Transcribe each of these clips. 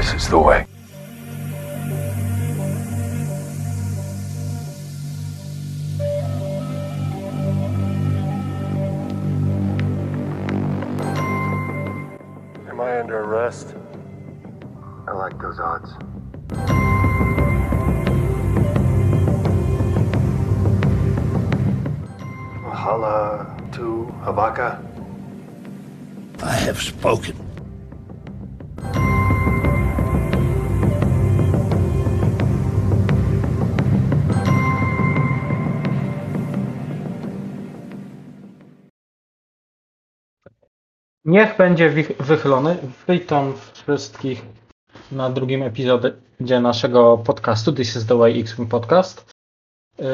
This is the way. Am I under arrest? I like those odds. Hala to Havaka? I have spoken. Niech będzie wych- wychylony. Witam wszystkich na drugim epizodzie naszego podcastu. This is the way X Podcast. Yy,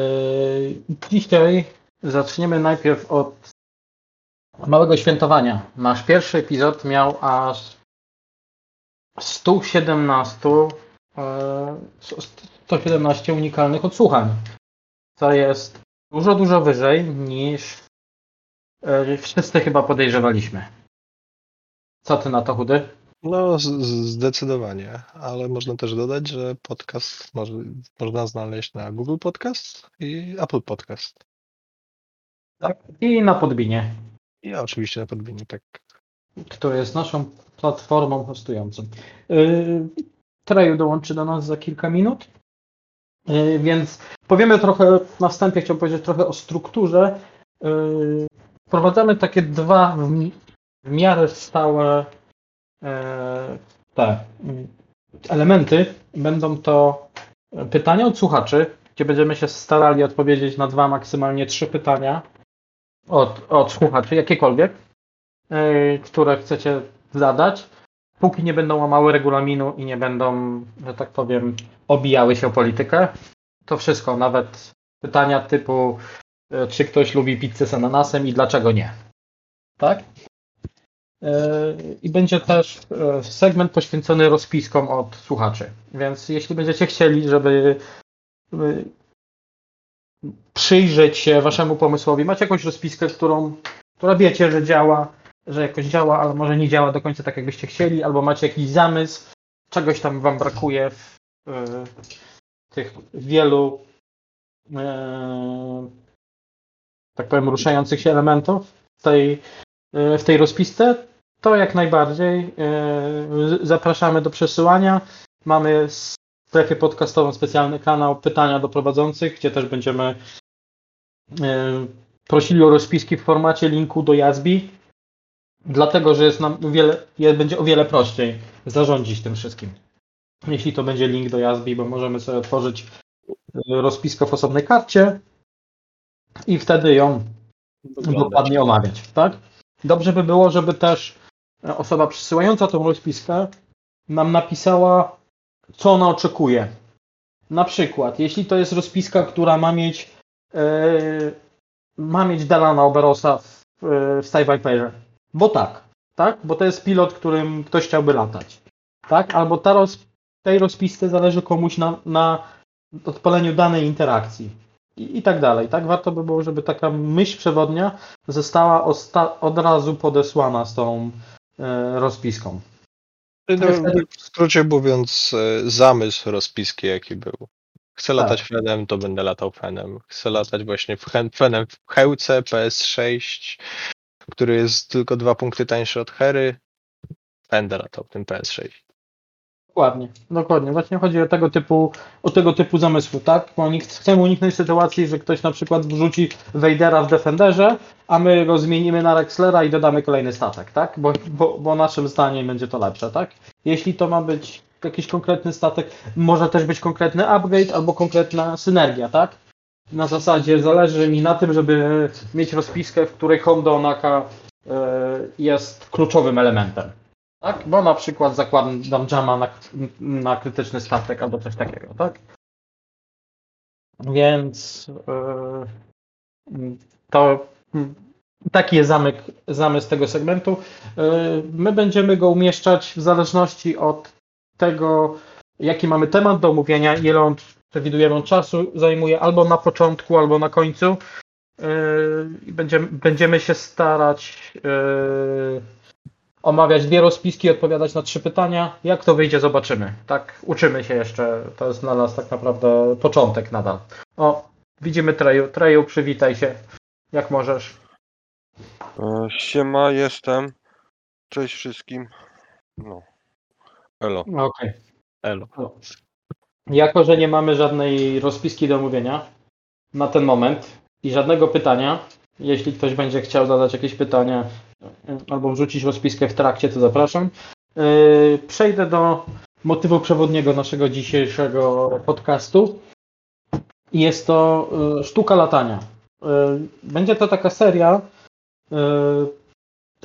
Dzisiaj zaczniemy najpierw od małego świętowania. Nasz pierwszy epizod miał aż 117, yy, 117 unikalnych odsłuchań, co jest dużo, dużo wyżej niż yy, wszyscy chyba podejrzewaliśmy. Co ty na to, Chudy? No, zdecydowanie, ale można też dodać, że podcast może, można znaleźć na Google Podcast i Apple Podcast. Tak. I na Podbinie, I oczywiście na Podbinie, tak. który jest naszą platformą hostującą. Yy, dołączy do nas za kilka minut, Yy, więc powiemy trochę, na wstępie chciałbym powiedzieć trochę o strukturze. Yy, Wprowadzamy takie dwa w, mi- w miarę stałe yy, te elementy. Będą to pytania od słuchaczy, gdzie będziemy się starali odpowiedzieć na dwa, maksymalnie trzy pytania od, od słuchaczy, jakiekolwiek, yy, które chcecie zadać, póki nie będą łamały regulaminu i nie będą, że tak powiem, obijały się o politykę. To wszystko, nawet pytania typu yy, czy ktoś lubi pizzę z ananasem i dlaczego nie. Tak? Yy, I będzie też yy, segment poświęcony rozpiskom od słuchaczy. Więc jeśli będziecie chcieli, żeby żeby przyjrzeć się waszemu pomysłowi, macie jakąś rozpiskę, którą, która wiecie, że działa, że jakoś działa, ale może nie działa do końca tak, jakbyście chcieli, albo macie jakiś zamysł, czegoś tam wam brakuje w e, tych wielu e, tak powiem ruszających się elementów w tej, e, w tej rozpisce, to jak najbardziej e, zapraszamy do przesyłania. Mamy w strefie podcastową specjalny kanał pytania do prowadzących, gdzie też będziemy e, prosili o rozpiski w formacie linku do Yazbi, dlatego że jest nam o wiele, będzie o wiele prościej zarządzić tym wszystkim. Jeśli to będzie link do Yazbi, bo możemy sobie otworzyć e, rozpiskę w osobnej karcie i wtedy ją dokładnie omawiać, tak? Dobrze by było, żeby też osoba przesyłająca tą rozpiskę nam napisała, co ona oczekuje. Na przykład, jeśli to jest rozpiska, która ma mieć e, ma mieć Delana Oberosa w, e, w Sci Viperze. Bo tak, tak? Bo to jest pilot, którym ktoś chciałby latać. Tak? Albo ta roz, tej rozpisce zależy komuś na, na odpaleniu danej interakcji. I, I tak dalej. Tak? Warto by było, żeby taka myśl przewodnia została osta- od razu podesłana z tą e, rozpiską. No, w skrócie mówiąc, e, zamysł rozpiski, jaki był. Chcę Tak. latać fenem, to będę latał fenem. Chcę latać właśnie w hen- fenem w Hełce PS6, który jest tylko dwa punkty tańszy od Hery. Będę latał tym PS6. Dokładnie, dokładnie. Właśnie chodzi o tego typu, o tego typu zamysły, tak? Bo chcemy uniknąć sytuacji, że ktoś na przykład wrzuci Vadera w Defenderze, a my go zmienimy na Rexlera i dodamy kolejny statek, tak? Bo, bo, bo naszym zdaniem będzie to lepsze, tak? Jeśli to ma być jakiś konkretny statek, może też być konkretny upgrade albo konkretna synergia, tak? Na zasadzie zależy mi na tym, żeby mieć rozpiskę, w której Hondo Onaka e, jest kluczowym elementem. Tak? Bo na przykład zakładam jama na, na krytyczny statek albo coś takiego, tak? Więc yy, to taki jest zamyk, zamysł tego segmentu. Yy, my będziemy go umieszczać w zależności od tego, jaki mamy temat do omówienia, ile on przewidujemy on czasu zajmuje albo na początku, albo na końcu. Yy, będziemy, będziemy się starać omawiać dwie rozpiski, odpowiadać na trzy pytania. Jak to wyjdzie, zobaczymy. Tak, uczymy się jeszcze. To jest dla nas tak naprawdę początek nadal. O, widzimy Treju. Treju, przywitaj się, jak możesz. E, Siema, jestem. Cześć wszystkim. No. Elo. Okej. Elo. Jako, że nie mamy żadnej rozpiski do omówienia na ten moment i żadnego pytania, jeśli ktoś będzie chciał zadać jakieś pytania y, albo wrzucić rozpiskę w trakcie, to zapraszam. Yy, Przejdę do motywu przewodniego naszego dzisiejszego podcastu. Jest to y, sztuka latania. Y, Będzie to taka seria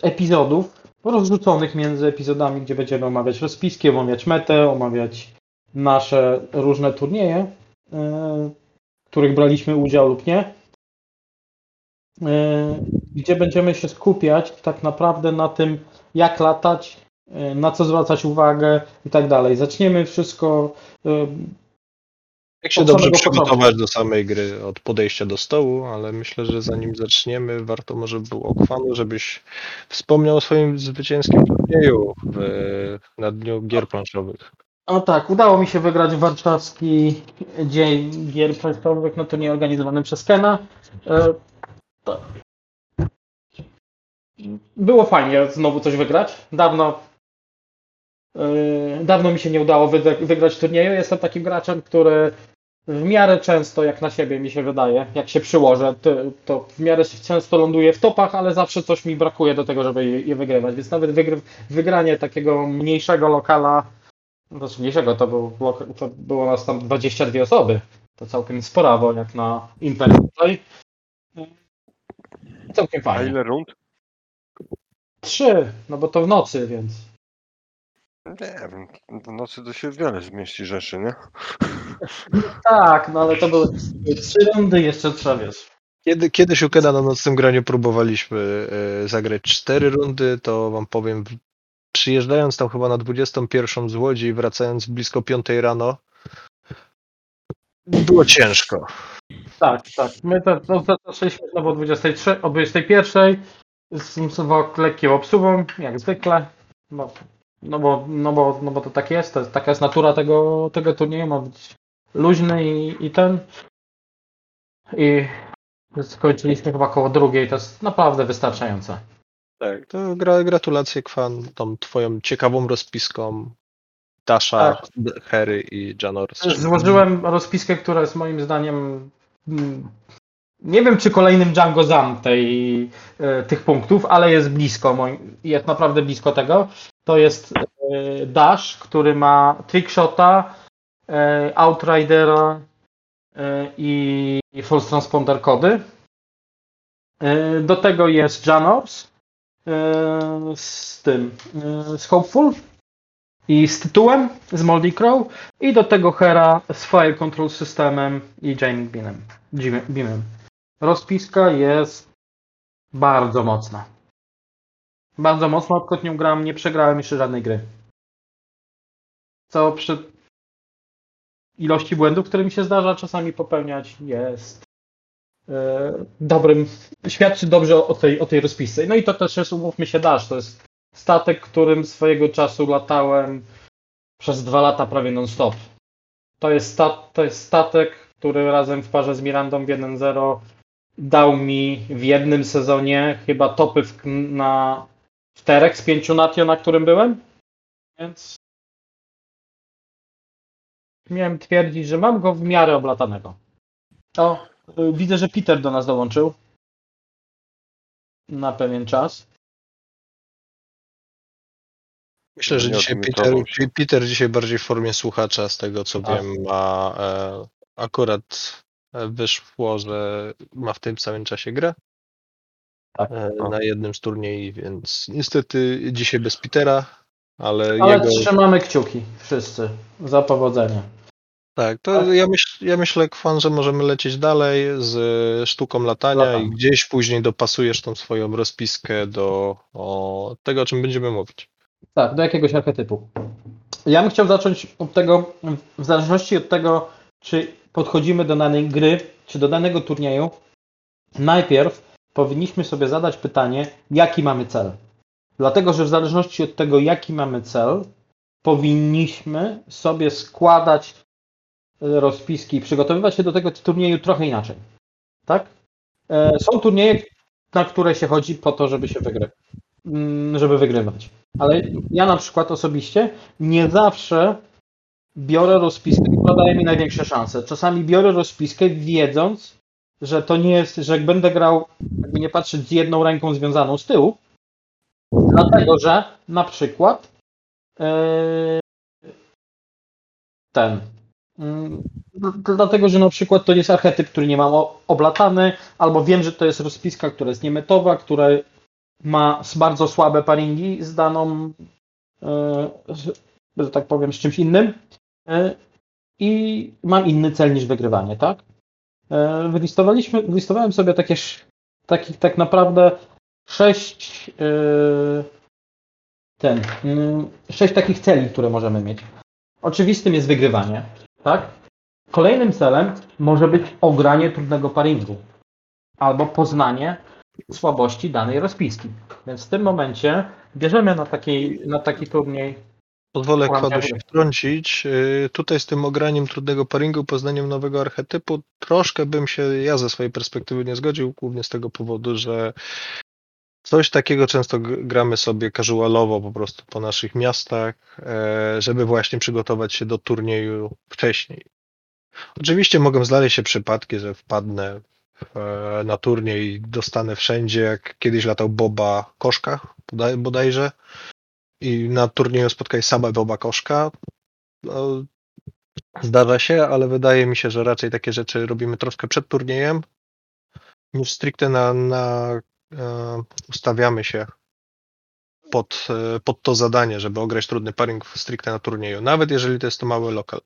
epizodów rozrzuconych między epizodami, gdzie będziemy omawiać rozpiski, omawiać metę, omawiać nasze różne turnieje, w których braliśmy udział lub nie, gdzie będziemy się skupiać tak naprawdę na tym, jak latać, y, na co zwracać uwagę i tak dalej. Zaczniemy wszystko. y, Jak się dobrze przygotować początku. do samej gry od podejścia do stołu, ale myślę, że zanim zaczniemy, warto może było Kwanu, żebyś wspomniał o swoim zwycięskim turnieju na dniu gier planszowych. O tak, udało mi się wygrać warszawski dzień gier planszowych na turnieju organizowanym przez Kena. Było fajnie znowu coś wygrać. Dawno e, dawno mi się nie udało wygrać turnieju. Jestem takim graczem, który w miarę często, jak na siebie mi się wydaje, jak się przyłożę, to, w miarę często ląduję w topach, ale zawsze coś mi brakuje do tego, żeby je, je wygrywać. Więc nawet wygry- wygranie takiego mniejszego lokala znaczy mniejszego, to, był, to było nas tam 22 osoby. To całkiem sporawo, jak na imprezę tutaj. Całkiem A fajnie. ile rund? Trzy, no bo to w nocy, więc. Nie wiem. W nocy to się wiele zmieści rzeczy, nie? Tak, no ale to były trzy rundy, jeszcze trzeba wiesz. Kiedy, kiedyś u Kena na nocnym graniu próbowaliśmy e, zagrać cztery rundy, to wam powiem, przyjeżdżając tam chyba na 21 z Łodzi i wracając blisko 5 rano, było ciężko. Tak, tak. My to, to, to zaczęliśmy znowu o 23, o 21 z, z lekką obsługą, jak zwykle. No, no, bo, no, bo, no bo to tak jest, to jest, taka jest natura tego, tego turnieju, ma być luźny i, i ten. I skończyliśmy chyba koło drugiej, to jest naprawdę wystarczające. Tak, to gra, gratulacje Kwan tą twoją ciekawą rozpiską Dasha, Harry i Janor. Złożyłem rozpiskę, która jest moim zdaniem. Nie wiem, czy kolejnym Django Zam tej, e, tych punktów, ale jest blisko. Jest naprawdę blisko tego. To jest e, Dash, który ma Trickshota, e, Outridera i False Transponder kody. Do tego jest Janors e, z tym, z Hopeful i z tytułem, z Moldy Crow i do tego Hera z File Control Systemem i Jamming Beamem. Beamem. Rozpiska jest bardzo mocna. Bardzo mocno, odkąd nią gram, nie przegrałem jeszcze żadnej gry. Co przy ilości błędów, które mi się zdarza czasami popełniać, jest e, dobrym, świadczy dobrze o tej, o tej rozpisce. No i to też jest, umówmy się, Dash, to jest statek, którym swojego czasu latałem przez dwa lata prawie non-stop. To jest, to jest statek, który razem w parze z Mirandą w 1.0 dał mi w jednym sezonie chyba topy w, na czterech z pięciu natio, na którym byłem. Więc miałem twierdzić, że mam go w miarę oblatanego. O, widzę, że Peter do nas dołączył. Na pewien czas. Myślę, że dzisiaj Peter. Peter dzisiaj bardziej w formie słuchacza, z tego co Tak. wiem, ma e, akurat wyszło, że ma w tym samym czasie grę Tak. e, No. na jednym z turniej, więc niestety dzisiaj bez Petera, ale, Ale jego... trzymamy kciuki wszyscy za powodzenie. Tak, to ja, myśl, ja myślę, Kwan, że możemy lecieć dalej z sztuką latania Latam. i gdzieś później dopasujesz tą swoją rozpiskę do o, tego, o czym będziemy mówić. Tak, do jakiegoś archetypu. Ja bym chciał zacząć od tego, w zależności od tego, czy podchodzimy do danej gry, czy do danego turnieju, najpierw powinniśmy sobie zadać pytanie, jaki mamy cel. Dlatego, że w zależności od tego, jaki mamy cel, powinniśmy sobie składać e, rozpiski i przygotowywać się do tego turnieju trochę inaczej. Tak? E, Są turnieje, na które się chodzi po to, żeby się wygrywać, żeby wygrywać. Ale ja na przykład osobiście nie zawsze biorę rozpiskę, która daje mi największe szanse. Czasami biorę rozpiskę wiedząc, że to nie jest, że jak będę grał, jakby nie patrzeć z jedną ręką związaną z tyłu, dlatego że na przykład e, ten. mm, Dlatego, że na przykład to jest archetyp, który nie mam oblatany, albo wiem, że to jest rozpiska, która jest niemetowa, która ma bardzo słabe paringi z daną, e, że tak powiem, z czymś innym i mam inny cel niż wygrywanie, tak? E, Wylistowaliśmy, wylistowałem sobie takie, takich tak naprawdę sześć e, ten, mm, sześć takich celi, które możemy mieć. Oczywistym jest wygrywanie, tak? Kolejnym celem może być ogranie trudnego paringu albo poznanie słabości danej rozpiski. Więc w tym momencie bierzemy na taki, na taki turniej Pozwolę Kwadu się wtrącić. Yy, Tutaj z tym ograniem trudnego paringu, poznaniem nowego archetypu, troszkę bym się ja ze swojej perspektywy nie zgodził, głównie z tego powodu, że coś takiego często gramy sobie casualowo po prostu po naszych miastach, e, żeby właśnie przygotować się do turnieju wcześniej. Oczywiście mogą znaleźć się przypadki, że wpadnę e, na turniej i dostanę wszędzie, jak kiedyś latał Boba Koszka bodaj, bodajże i na turnieju spotkaj same Boba Koszka. No, zdarza się, ale wydaje mi się, że raczej takie rzeczy robimy troszkę przed turniejem niż stricte na, na e, ustawiamy się pod, e, pod to zadanie, żeby ograć trudny paring stricte na turnieju, nawet jeżeli to jest to mały lokal.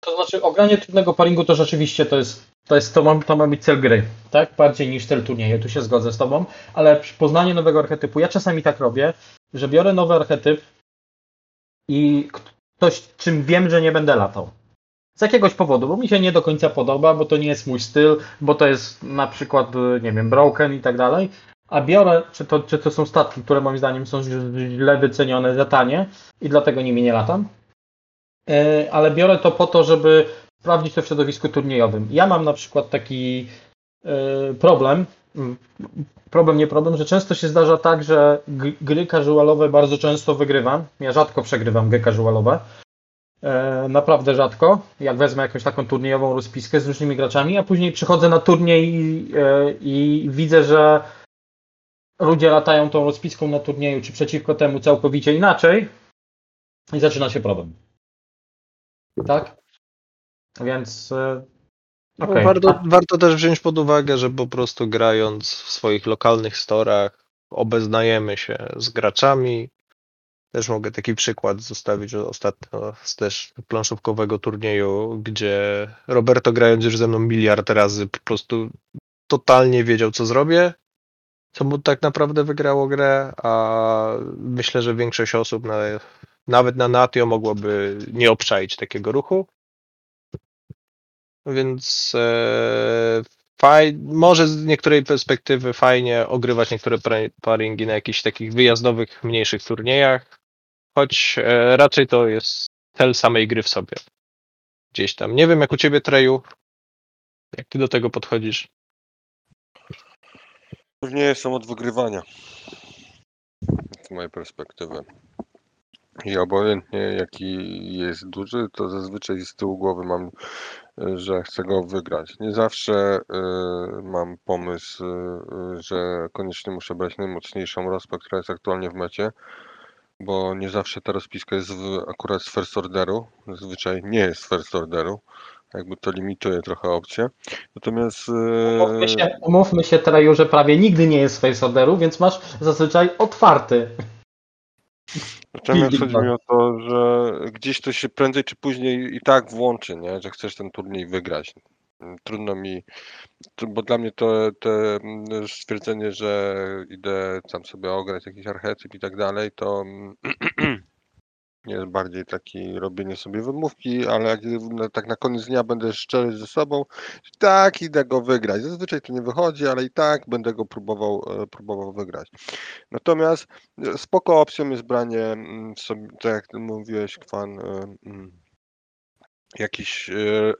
To znaczy, ogranie trudnego paringu to rzeczywiście to jest, to jest to, ma, to ma być cel gry, tak? Bardziej niż cel turnieju, tu się zgodzę z Tobą, ale przy poznaniu nowego archetypu, ja czasami tak robię, że biorę nowy archetyp i ktoś, czym wiem, że nie będę latał. Z jakiegoś powodu, bo mi się nie do końca podoba, bo to nie jest mój styl, bo to jest na przykład, y, nie wiem, broken i tak dalej, a biorę, czy to, czy to są statki, które moim zdaniem są źle wycenione za tanie i dlatego nimi nie latam, E, ale biorę to po to, żeby sprawdzić to w środowisku turniejowym. Ja mam na przykład taki e, problem, problem nie problem, że często się zdarza tak, że gry casualowe bardzo często wygrywam. Ja rzadko przegrywam gry casualowe. E, Naprawdę rzadko, jak wezmę jakąś taką turniejową rozpiskę z różnymi graczami, a później przychodzę na turniej i, e, i widzę, że ludzie latają tą rozpiską na turnieju, czy przeciwko temu całkowicie inaczej i zaczyna się problem. Tak? Więc e, No, okej. warto, warto też wziąć pod uwagę, że po prostu grając w swoich lokalnych storach obeznajemy się z graczami. Też mogę taki przykład zostawić że ostatnio z też planszówkowego turnieju, gdzie Roberto grając już ze mną miliard razy po prostu totalnie wiedział co zrobię, co mu tak naprawdę wygrało grę, a myślę, że większość osób na, nawet na Natio mogłoby nie obczaić takiego ruchu. Więc e, faj, może z niektórej perspektywy fajnie ogrywać niektóre paringi na jakichś takich wyjazdowych, mniejszych turniejach, choć e, raczej to jest cel samej gry w sobie. Gdzieś tam. Nie wiem jak u ciebie, Treju, jak ty do tego podchodzisz. Nie jestem od wygrywania. Z mojej perspektywy. I obojętnie jaki jest duży, to zazwyczaj z tyłu głowy mam, y, że chcę go wygrać. Nie zawsze y, mam pomysł, y, że koniecznie muszę brać najmocniejszą rozpę, która jest aktualnie w mecie, bo nie zawsze ta rozpiska jest w, akurat z first orderu. Zazwyczaj nie jest z first orderu. Jakby to limituje trochę opcje. Natomiast Umówmy się, umówmy się że prawie nigdy nie jest face orderu, więc masz zazwyczaj otwarty. Natomiast chodzi mi o to, że gdzieś to się prędzej czy później i tak włączy, nie? że chcesz ten turniej wygrać. Trudno mi, bo dla mnie to, to mm, stwierdzenie, że idę tam sobie ograć jakiś archetyp i tak dalej, to mm, jest bardziej taki robienie sobie wymówki, ale jak na- tak na koniec dnia będę szczery ze sobą, tak idę go wygrać. Zazwyczaj to nie wychodzi, ale i tak będę go próbował, e, próbował wygrać. Natomiast e, spoko opcją jest branie mm, sobie, tak jak mówiłeś, Kwan, e, mm, jakichś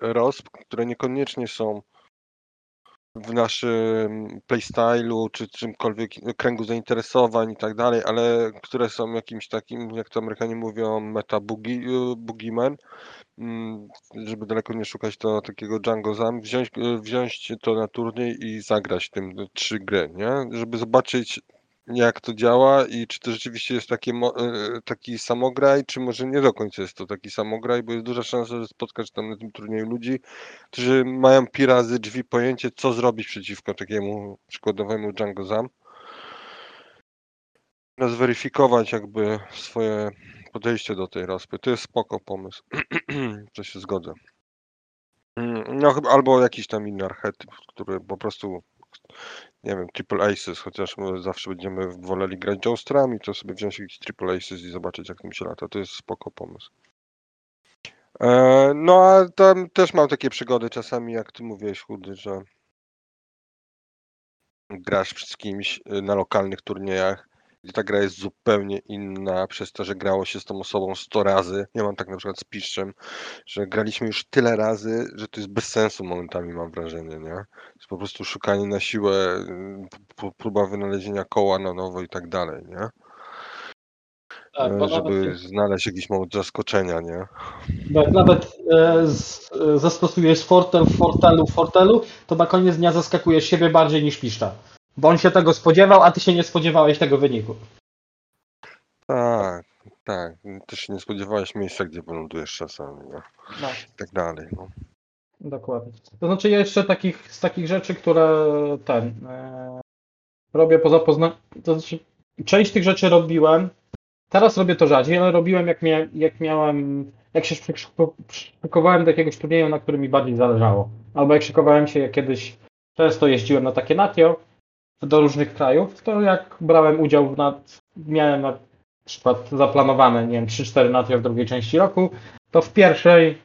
rozp, które niekoniecznie są w naszym playstylu, czy czymkolwiek kręgu zainteresowań i tak dalej, ale które są jakimś takim, jak to Amerykanie mówią, meta boogie, boogeyman, mm, żeby daleko nie szukać to takiego Django Zam, wziąć, wziąć to na turniej i zagrać tym trzy gry, nie? Żeby zobaczyć jak to działa i czy to rzeczywiście jest takie, e, taki samograj, czy może nie do końca jest to taki samograj, bo jest duża szansa, że spotkasz tam na tym turnieju ludzi, którzy mają pi razy drzwi pojęcie, co zrobić przeciwko takiemu przykładowemu Django Zam. No, zweryfikować jakby swoje podejście do tej rozpy. To jest spoko pomysł. to się zgodzę. Mm, No albo jakiś tam inny archetyp, który po prostu nie wiem, triple aces, chociaż my zawsze będziemy woleli grać joestrami, to sobie wziąć jakiś triple aces i zobaczyć jak tym się lata. To jest spoko pomysł. E, no a tam też mam takie przygody czasami, jak ty mówiłeś, Chudy, że grasz z kimś y, na lokalnych turniejach, gdzie ta gra jest zupełnie inna, przez to, że grało się z tą osobą 100 razy. Ja mam tak na przykład z Piszczem, że graliśmy już tyle razy, że to jest bez sensu momentami, mam wrażenie, nie? jest po prostu szukanie na siłę, próba wynalezienia koła na nowo i tak dalej, nie? Tak, E, Żeby nawet, znaleźć jakiś moment zaskoczenia, nie? jak nawet e, z, e, zastosujesz fortel w fortelu w fortelu, to na koniec dnia zaskakujesz siebie bardziej niż piszcza. Bo on się tego spodziewał, a ty się nie spodziewałeś tego wyniku. Tak, tak. Też się nie spodziewałeś miejsca, gdzie wylądujesz czasami, nie? No. I tak dalej, no. Dokładnie. To znaczy jeszcze takich, z takich rzeczy, które ten e, robię poza poznaniem. To znaczy, część tych rzeczy robiłem. Teraz robię to rzadziej, ale robiłem jak, mia, jak miałem. Jak się szykowałem do jakiegoś turnieju, na którym mi bardziej zależało. Albo jak szykowałem się, jak kiedyś często jeździłem na takie natio do różnych krajów, to jak brałem udział w nat, miałem na przykład zaplanowane, nie wiem, 3-4 natio w drugiej części roku, to w pierwszej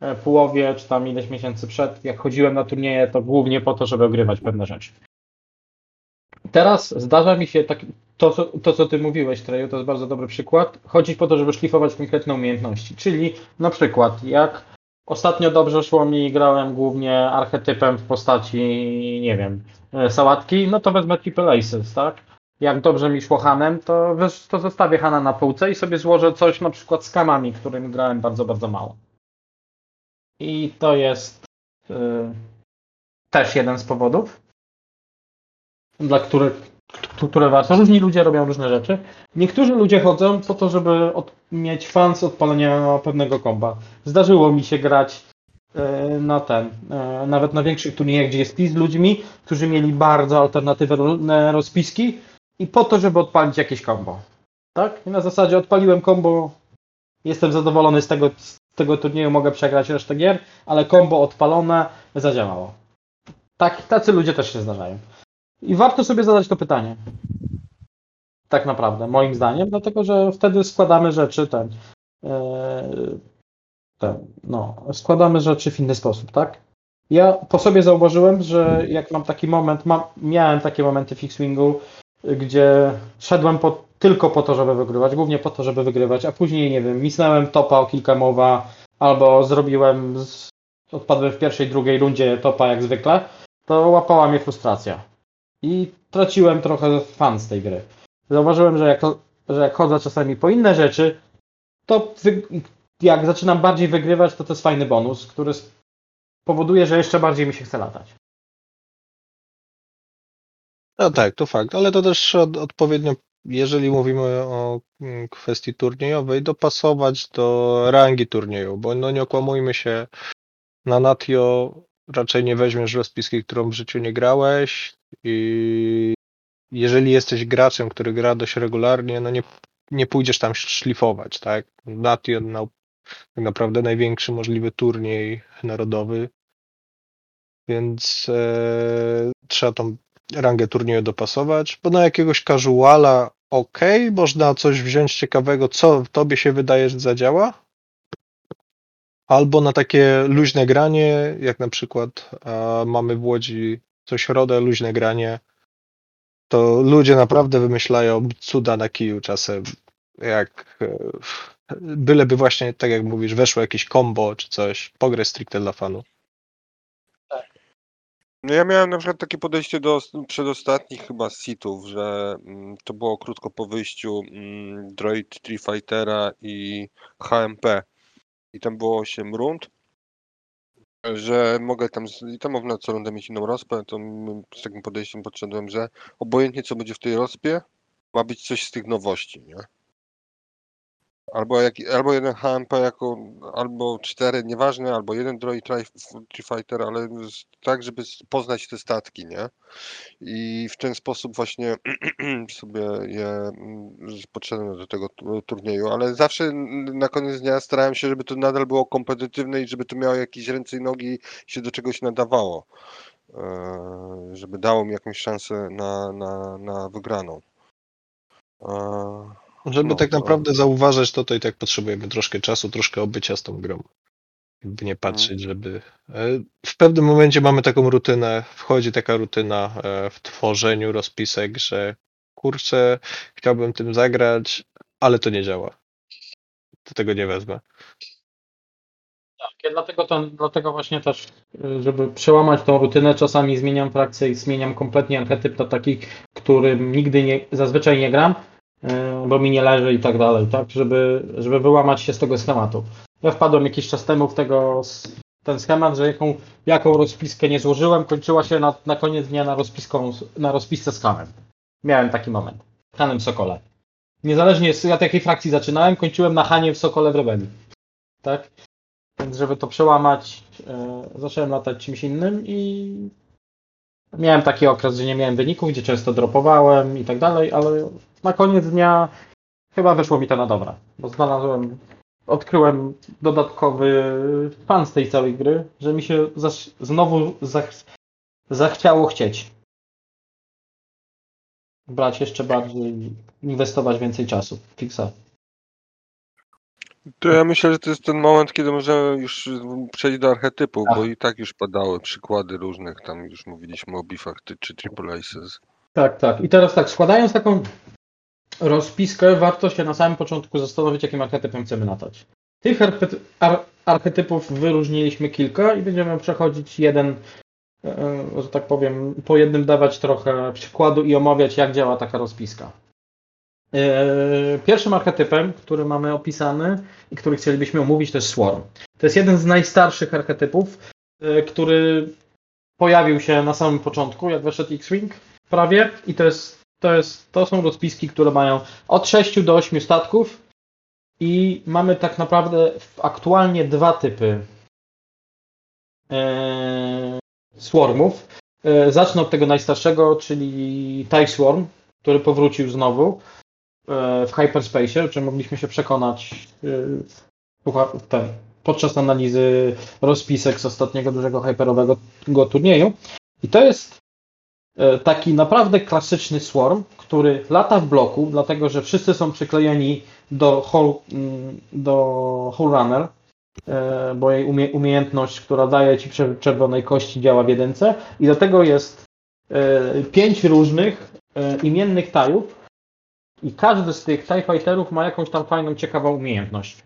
e, połowie, czy tam ileś miesięcy przed, jak chodziłem na turnieje, to głównie po to, żeby ogrywać pewne rzeczy. Teraz zdarza mi się tak, to, co, to, co ty mówiłeś, Treju, to jest bardzo dobry przykład, chodzić po to, żeby szlifować konkretne umiejętności. Czyli na przykład, jak ostatnio dobrze szło mi, grałem głównie archetypem w postaci, nie wiem, e, sałatki, no to wezmę triple aces, tak? Jak dobrze mi szło Hanem, to, to zostawię Hana na półce i sobie złożę coś na przykład z kamami, którym grałem bardzo, bardzo mało. I to jest y, też jeden z powodów, dla których k- które warto. Różni ludzie robią różne rzeczy. Niektórzy ludzie chodzą po to, żeby od, mieć fan z odpalenia pewnego komba. Zdarzyło mi się grać y, na ten, y, nawet na większych turniejach, gdzie jest pis z ludźmi, którzy mieli bardzo alternatywne rozpiski i po to, żeby odpalić jakieś kombo. Tak? I na zasadzie odpaliłem kombo, jestem zadowolony z tego, z tego turnieju, mogę przegrać resztę gier, ale kombo odpalone zadziałało. Tak, tacy ludzie też się zdarzają. I warto sobie zadać to pytanie. Tak naprawdę, moim zdaniem, dlatego że wtedy składamy rzeczy ten, e, ten, no, składamy rzeczy w inny sposób, tak? Ja po sobie zauważyłem, że jak mam taki moment, mam, miałem takie momenty w X-Wingu, gdzie szedłem po, tylko po to, żeby wygrywać, głównie po to, żeby wygrywać, a później, nie wiem, misnąłem topa o kilka mowa, albo zrobiłem, z, odpadłem w pierwszej, drugiej rundzie topa jak zwykle, to łapała mnie frustracja. I traciłem trochę fan z tej gry. Zauważyłem, że jak, że jak chodzę czasami po inne rzeczy, to jak zaczynam bardziej wygrywać, to to jest fajny bonus, który powoduje, że jeszcze bardziej mi się chce latać. No tak, to fakt, ale to też od, odpowiednio, jeżeli mówimy o mm, kwestii turniejowej, dopasować do rangi turnieju, bo no nie okłamujmy się, na Natio raczej nie weźmiesz rozpiski, którą w życiu nie grałeś i jeżeli jesteś graczem, który gra dość regularnie, no nie, nie pójdziesz tam szlifować, tak? Natio na, tak naprawdę największy możliwy turniej narodowy, więc e, trzeba tą rangę turnieju dopasować, bo na jakiegoś casuala ok, można coś wziąć ciekawego, co tobie się wydaje, że zadziała, albo na takie luźne granie, jak na przykład e, mamy w Łodzi co środę luźne granie, to ludzie naprawdę wymyślają cuda na kiju czasem, jak e, byleby właśnie, tak jak mówisz, weszło jakieś combo czy coś, pogrę stricte dla fanu. No ja miałem na przykład takie podejście do os- przedostatnich chyba sitów, że mm, to było krótko po wyjściu mm, Droid Tree Fightera i HMP. I tam było 8 rund, że mogę tam, i tam można co rundę mieć inną rozpę, to z takim podejściem podszedłem, że obojętnie co będzie w tej rozpie, ma być coś z tych nowości, nie? Albo, jak, albo jeden HMP jako, albo cztery, nieważne, albo jeden Droid Fighter, ale tak, żeby poznać te statki, nie? I w ten sposób właśnie sobie je mm, podszedłem do tego tu- turnieju, ale zawsze na koniec dnia starałem się, żeby to nadal było kompetytywne i żeby to miało jakieś ręce i nogi się do czegoś nadawało. E, Żeby dało mi jakąś szansę na, na, na wygraną. E, Żeby No, tak to- naprawdę zauważać to, to i tak potrzebujemy troszkę czasu, troszkę obycia z tą grą. Jakby nie patrzeć, żeby. e, W pewnym momencie mamy taką rutynę, wchodzi taka rutyna e, w tworzeniu rozpisek, że kurczę, chciałbym tym zagrać, ale to nie działa. Do tego nie wezmę. Tak, ja dlatego, to, dlatego właśnie też, y, żeby przełamać tą rutynę, czasami zmieniam frakcję i zmieniam kompletnie archetyp do taki, którym nigdy nie, zazwyczaj nie gram, bo mi nie leży i tak dalej, tak, żeby, żeby wyłamać się z tego schematu. Ja wpadłem jakiś czas temu w tego, ten schemat, że jaką, jaką rozpiskę nie złożyłem, kończyła się na, na koniec dnia na, rozpiską, na rozpisce z Hanem. Miałem taki moment. Hanem Sokole. Niezależnie z od jakiej frakcji zaczynałem, kończyłem na Hanie w Sokole w Rebelii. Tak? Więc żeby to przełamać, e, zacząłem latać czymś innym i miałem taki okres, że nie miałem wyników, gdzie często dropowałem i tak dalej, ale na koniec dnia chyba wyszło mi to na dobre, bo znalazłem, odkryłem dodatkowy fan z tej całej gry, że mi się zaś, znowu zach, zachciało chcieć brać jeszcze bardziej, inwestować więcej czasu. Fixa. To ja myślę, że to jest ten moment, kiedy możemy już przejść do archetypów, Tak. bo i tak już padały przykłady różnych, tam już mówiliśmy o bifach ty- czy triple aces. Tak, tak. I teraz tak, składając taką rozpiskę, warto się na samym początku zastanowić, jakim archetypem chcemy latać. Tych archety- ar- archetypów wyróżniliśmy kilka i będziemy przechodzić jeden, e, że tak powiem, po jednym dawać trochę przykładu i omawiać, jak działa taka rozpiska. E, Pierwszym archetypem, który mamy opisany i który chcielibyśmy omówić, to jest Swarm. To jest jeden z najstarszych archetypów, e, który pojawił się na samym początku, jak weszedł X-Wing prawie i to jest, to jest, to są rozpiski, które mają od 6 do 8 statków i mamy tak naprawdę aktualnie dwa typy e, swarmów. E, zacznę od tego najstarszego, czyli TIE Swarm, który powrócił znowu e, w Hyperspace, o czym mogliśmy się przekonać ten, podczas analizy rozpisek z ostatniego dużego hyperowego go turnieju. I to jest taki naprawdę klasyczny swarm, który lata w bloku, dlatego że wszyscy są przyklejeni do Hole, mm, do Hole Runner, e, bo jej umie, umiejętność, która daje ci czerwonej kości działa w jedynce. I do tego jest e, pięć różnych e, imiennych tajów i każdy z tych TIE Fighterów ma jakąś tam fajną, ciekawą umiejętność,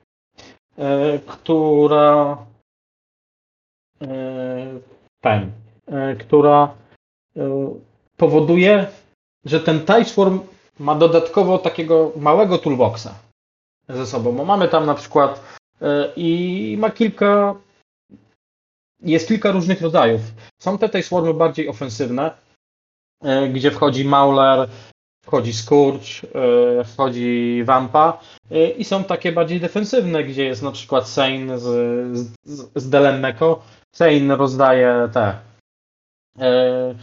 e, która e, ten, e, która e, powoduje, że ten Swarm ma dodatkowo takiego małego toolboxa ze sobą. Bo mamy tam na przykład e, i ma kilka jest kilka różnych rodzajów. Są te Swarmy bardziej ofensywne, e, gdzie wchodzi Mauler, wchodzi Scourge, e, wchodzi Wampa e, i są takie bardziej defensywne, gdzie jest na przykład Sane z, z, z. Sane rozdaje te e,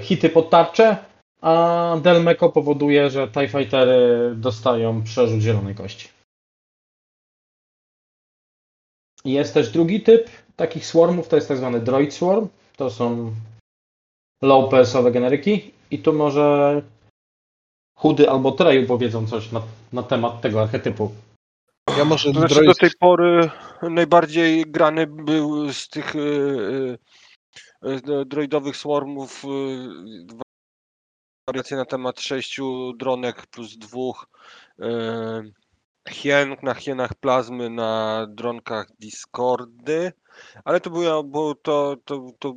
hity pod tarczę, a Delmeko powoduje, że TIE Fightery dostają przerzut zielonej kości. Jest też drugi typ takich swarmów, to jest tak zwany Droid Swarm. To są low PS-owe generyki i tu może Chudy albo Treju powiedzą coś na, na temat tego archetypu. Ja może To znaczy droid... do tej pory najbardziej grany był z tych y, y, droidowych swarmów y, wariacje na temat sześciu dronek plus dwóch y, hien, na hienach plazmy, na dronkach Discordy, ale to było, bo to, to, to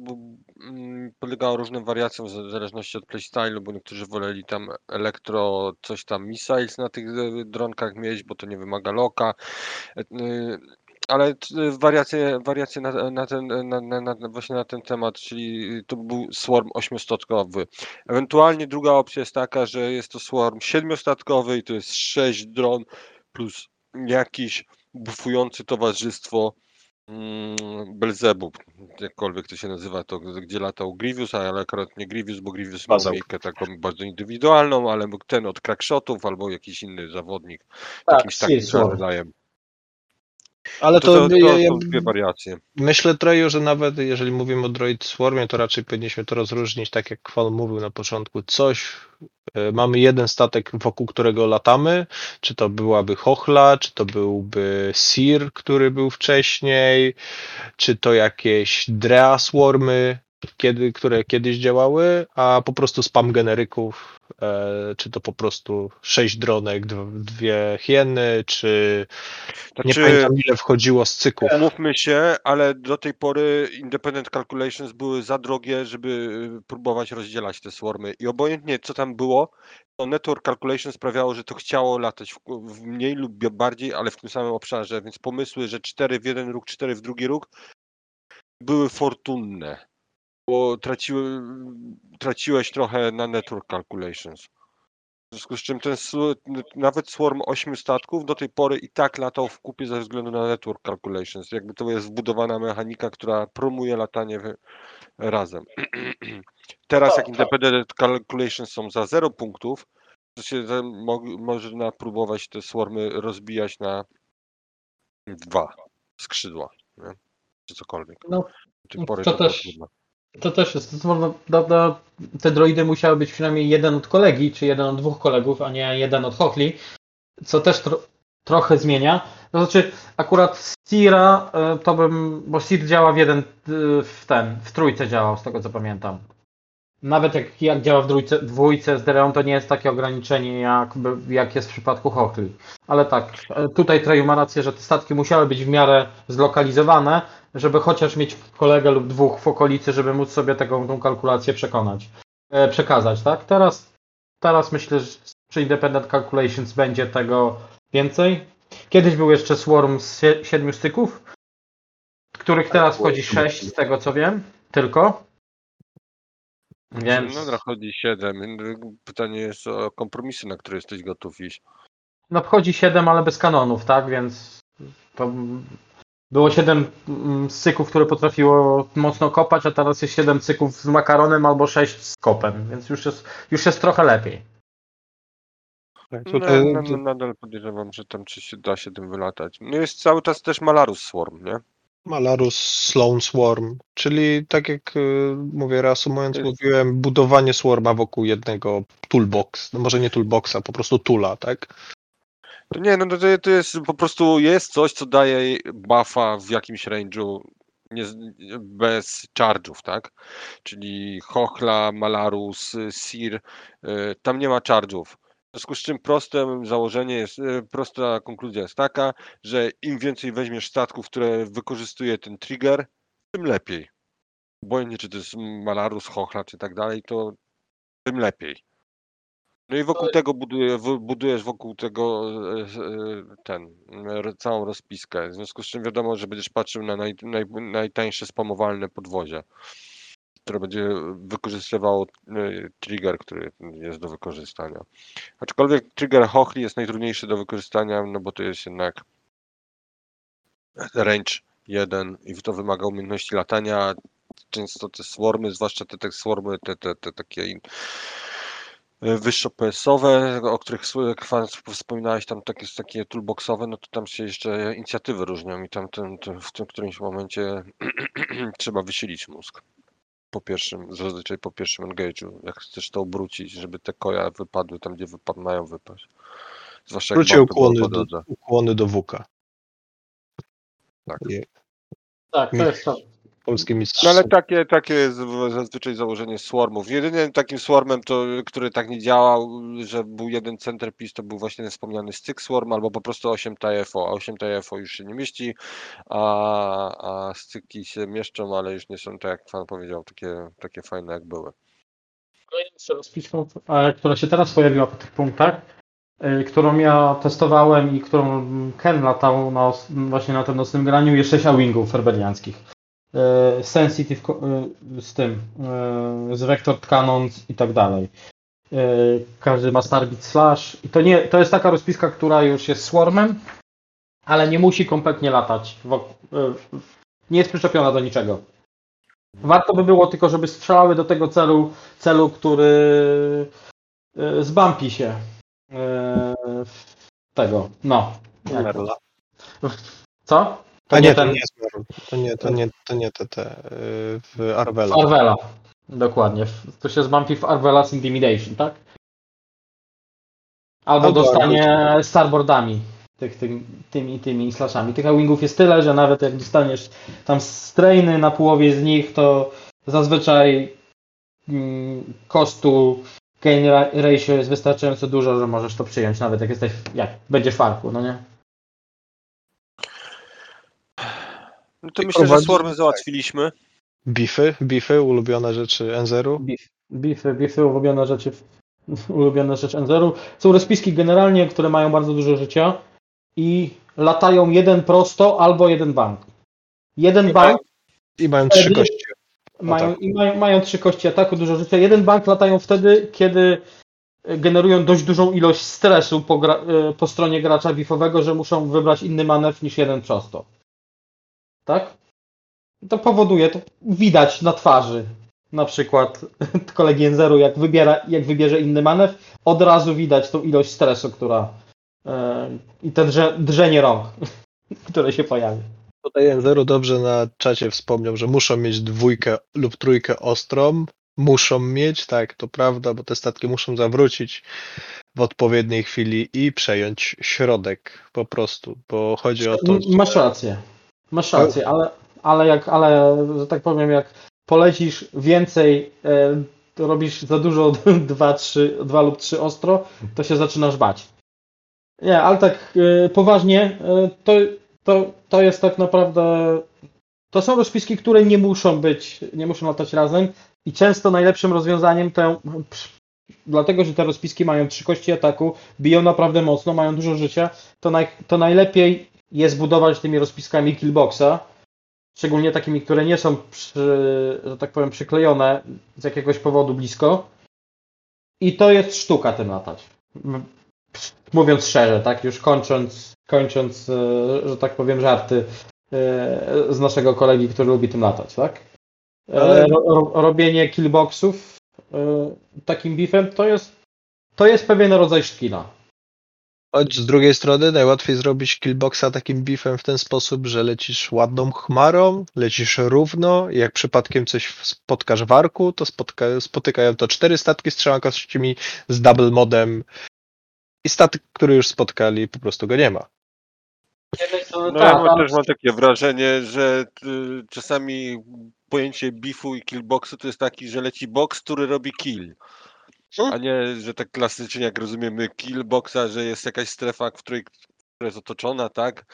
mm, polegało różnym wariacjom w zależności od playstylu, bo niektórzy woleli tam elektro, coś tam missiles na tych e, dronkach mieć, bo to nie wymaga loka. Y, Ale t- wariacje, wariacje na, na ten, na, na, właśnie na ten temat, czyli to był swarm ośmiostatkowy. Ewentualnie druga opcja jest taka, że jest to swarm siedmiostatkowy i to jest sześć dron plus jakiś bufujący towarzystwo mm, Belzebub, jakkolwiek to się nazywa, to gdzie latał Grievous, ale akurat nie Grievous, bo Grievous ma Bazeł. umiejętkę taką bardzo indywidualną, ale ten od crackshotów albo jakiś inny zawodnik Tak, jakimś takim rodzajem. Ale To, to, to, to, ja, są dwie wariacje. myślę, Treju, że nawet jeżeli mówimy o Droid Swarmie, to raczej powinniśmy to rozróżnić, tak jak Kwal mówił na początku, coś, e, mamy jeden statek, wokół którego latamy, czy to byłaby Chochla, czy to byłby Sir, który był wcześniej, czy to jakieś Drea Swarmy, kiedy, które kiedyś działały, a po prostu spam generyków, e, czy to po prostu sześć dronek, dw- dwie hieny, czy nie Znaczy, pamiętam ile wchodziło z cyków. Umówmy się, ale do tej pory Independent Calculations były za drogie, żeby próbować rozdzielać te swarmy. I obojętnie co tam było, to Network Calculation sprawiało, że to chciało latać w, w mniej lub bardziej, ale w tym samym obszarze. Więc pomysły, że 4 w jeden róg, 4 w drugi róg były fortunne. Bo traciły, traciłeś trochę na Network Calculations. W związku z czym ten nawet swarm 8 statków do tej pory i tak latał w kupie ze względu na network calculations. Jakby to jest wbudowana mechanika, która promuje latanie razem. Teraz jak independent calculations są za 0 punktów, to się mo, można próbować te swarmy rozbijać na dwa skrzydła, nie? czy cokolwiek. No, Do tej pory to było też-. To też jest. To do, do, te droidy musiały być przynajmniej jeden od kolegi, czy jeden od dwóch kolegów, a nie jeden od Hochli, co też tro, trochę zmienia. To znaczy, akurat Sira y, to bym. Bo Sir działa w jeden. y, w ten. W trójce działał, z tego co pamiętam. Nawet jak, jak działa w dwójce, dwójce z Dereon, to nie jest takie ograniczenie, jak, jak jest w przypadku Hochli. Ale tak, y, tutaj Treju ma rację, że te statki musiały być w miarę zlokalizowane, żeby chociaż mieć kolegę lub dwóch w okolicy, żeby móc sobie taką tą kalkulację przekonać, e, przekazać, tak? Teraz, teraz myślę, że przy Independent Calculations będzie tego więcej. Kiedyś był jeszcze Swarm z sie- siedmiu styków, których teraz wchodzi sześć, z tego co wiem, tylko. Więc, No, chodzi 7. Pytanie jest o kompromisy, na które jesteś gotów iść. no wchodzi siedem, ale bez kanonów, tak? Więc to było siedem mm, cyków, które potrafiło mocno kopać, a teraz jest siedem cyków z makaronem albo sześć z kopem, więc już jest, już jest trochę lepiej. Tak, No, no, no, nadal podejrzewam, że tam czy się da się tym wylatać. No jest cały czas też Malarus Swarm, nie? Malarus Sloan Swarm, czyli tak jak y, mówię, reasumując, mówiłem, budowanie swarma wokół jednego toolbox, no może nie toolboxa, po prostu tula, tak? To nie, no to, to jest po prostu jest coś, co daje buffa w jakimś range'u nie, bez charge'ów, tak? Czyli Chochla, Malarus, Sir, y, tam nie ma charge'ów. W związku z czym proste założenie jest, y, prosta konkluzja jest taka, że im więcej weźmiesz statków, które wykorzystuje ten trigger, tym lepiej. Obojętnie czy to jest Malarus, Chochla czy tak dalej, to tym lepiej. No i wokół tego buduje, budujesz wokół tego e, e, ten, całą rozpiskę. W związku z czym wiadomo, że będziesz patrzył na naj, naj, najtańsze spamowalne podwozie, które będzie wykorzystywało e, trigger, który jest do wykorzystania. Aczkolwiek trigger Hochli jest najtrudniejszy do wykorzystania, no bo to jest jednak range 1 i to wymaga umiejętności latania. Często te swarmy, zwłaszcza te, te swarmy, te, te, te takie e, wyższo PS-owe, o których wspominałeś, tam takie, takie toolboxowe, no to tam się jeszcze inicjatywy różnią i tam ten, ten, w tym którymś momencie trzeba wysilić mózg. Po pierwszym, zazwyczaj po pierwszym engage'u, jak chcesz to obrócić, żeby te koja wypadły tam, gdzie wypad mają wypaść. Zwłaszcza jak Wróćcie ukłony do, ukłony do WK. Tak. Nie, Tak, to jest to. Polskie mistrz. No ale takie, takie jest zazwyczaj założenie swarmów. Jedynym takim swarmem, to, który tak nie działał, że był jeden centerpiece, to był właśnie ten wspomniany stick swarm, albo po prostu 8 TFO. A 8 TFO już się nie mieści, a, a styki się mieszczą, ale już nie są, tak jak pan powiedział, takie, takie fajne jak były. Kolejną rozpiską, e, która się teraz pojawiła po tych punktach, e, którą ja testowałem i którą Ken latał na, właśnie na tym nocnym graniu, jest 6 wingów ferbelianckich. E, Sensitive e, z tym, e, z Vector Cannons i tak dalej. Każdy ma Starbit Slash i to, nie, to jest taka rozpiska, która już jest swarmem, ale nie musi kompletnie latać. Nie jest przyczepiona do niczego. Warto by było tylko, żeby strzelały do tego celu, celu który zbampi się. Tego, no. Co? A nie, to ten nie jest Merl. To nie, to nie, to nie te, te y, w Arvela. Arvela. Dokładnie. To się zbampi w Arvela's Intimidation, tak? Albo Albo dostanie starboardami. Tych, tym, tymi, tymi slashami. Tych wingów jest tyle, że nawet jak dostaniesz tam strainy na połowie z nich, to zazwyczaj mm, kosztu gain ra- ratio jest wystarczająco dużo, że możesz to przyjąć, nawet jak jesteś, jak będziesz w farku, no nie? No to I myślę, że prowadzi- swarmy załatwiliśmy. Bify, bify, ulubione rzeczy N0. Beef, beefy, beefy, ulubione rzeczy, ulubione rzecz Enzeru. Są rozpiski generalnie, które mają bardzo dużo życia i latają jeden prosto albo jeden bank. Jeden bank I mają trzy Wtedy- kości. mają, i mają, mają trzy kości ataku, dużo życia. Jeden bank latają wtedy, kiedy generują dość dużą ilość stresu po, gra, e, po stronie gracza bifowego, że muszą wybrać inny manewr niż jeden prosto. Tak? To powoduje, to widać na twarzy na przykład kolegi Enzeru, jak, wybiera, jak wybierze inny manewr, od razu widać tą ilość stresu, która e, i te drze, drżenie rąk, które się pojawia. Tutaj N0 dobrze na czacie wspomniał, że muszą mieć dwójkę lub trójkę ostrą. Muszą mieć, tak, to prawda, bo te statki muszą zawrócić w odpowiedniej chwili i przejąć środek po prostu, bo chodzi o to, Masz rację. Masz rację, ale, ale jak, ale, że tak powiem, jak polecisz więcej, e, to robisz za dużo dwa, trzy, dwa lub trzy ostro, to się zaczynasz bać. Nie, ale tak e, poważnie, e, to, to, to jest tak naprawdę. To są rozpiski, które nie muszą być, nie muszą latać razem i często najlepszym rozwiązaniem to dlatego, że te rozpiski mają trzy kości ataku, biją naprawdę mocno, mają dużo życia, to, naj, to najlepiej jest budować tymi rozpiskami killboxa, szczególnie takimi, które nie są, przy, że tak powiem, przyklejone z jakiegoś powodu blisko. I to jest sztuka tym latać. Mówiąc szczerze, tak, już kończąc, kończąc e, że tak powiem, żarty e, z naszego kolegi, który lubi tym latać, tak? E, Ale- ro, ro, robienie killboxów takim beefem to jest, to jest pewien rodzaj szkina. Choć z drugiej strony najłatwiej zrobić killboxa takim beefem w ten sposób, że lecisz ładną chmarą, lecisz równo i jak przypadkiem coś spotkasz w arku, to spotka, spotykają to cztery statki z trzema kościami z double modem i statek, który już spotkali, po prostu go nie ma. No ja też mam takie wrażenie, że y, czasami pojęcie bifu i killboxu to jest taki, że leci box, który robi kill. Hmm? A nie, że tak klasycznie jak rozumiemy killboxa, że jest jakaś strefa, w której która jest otoczona, tak?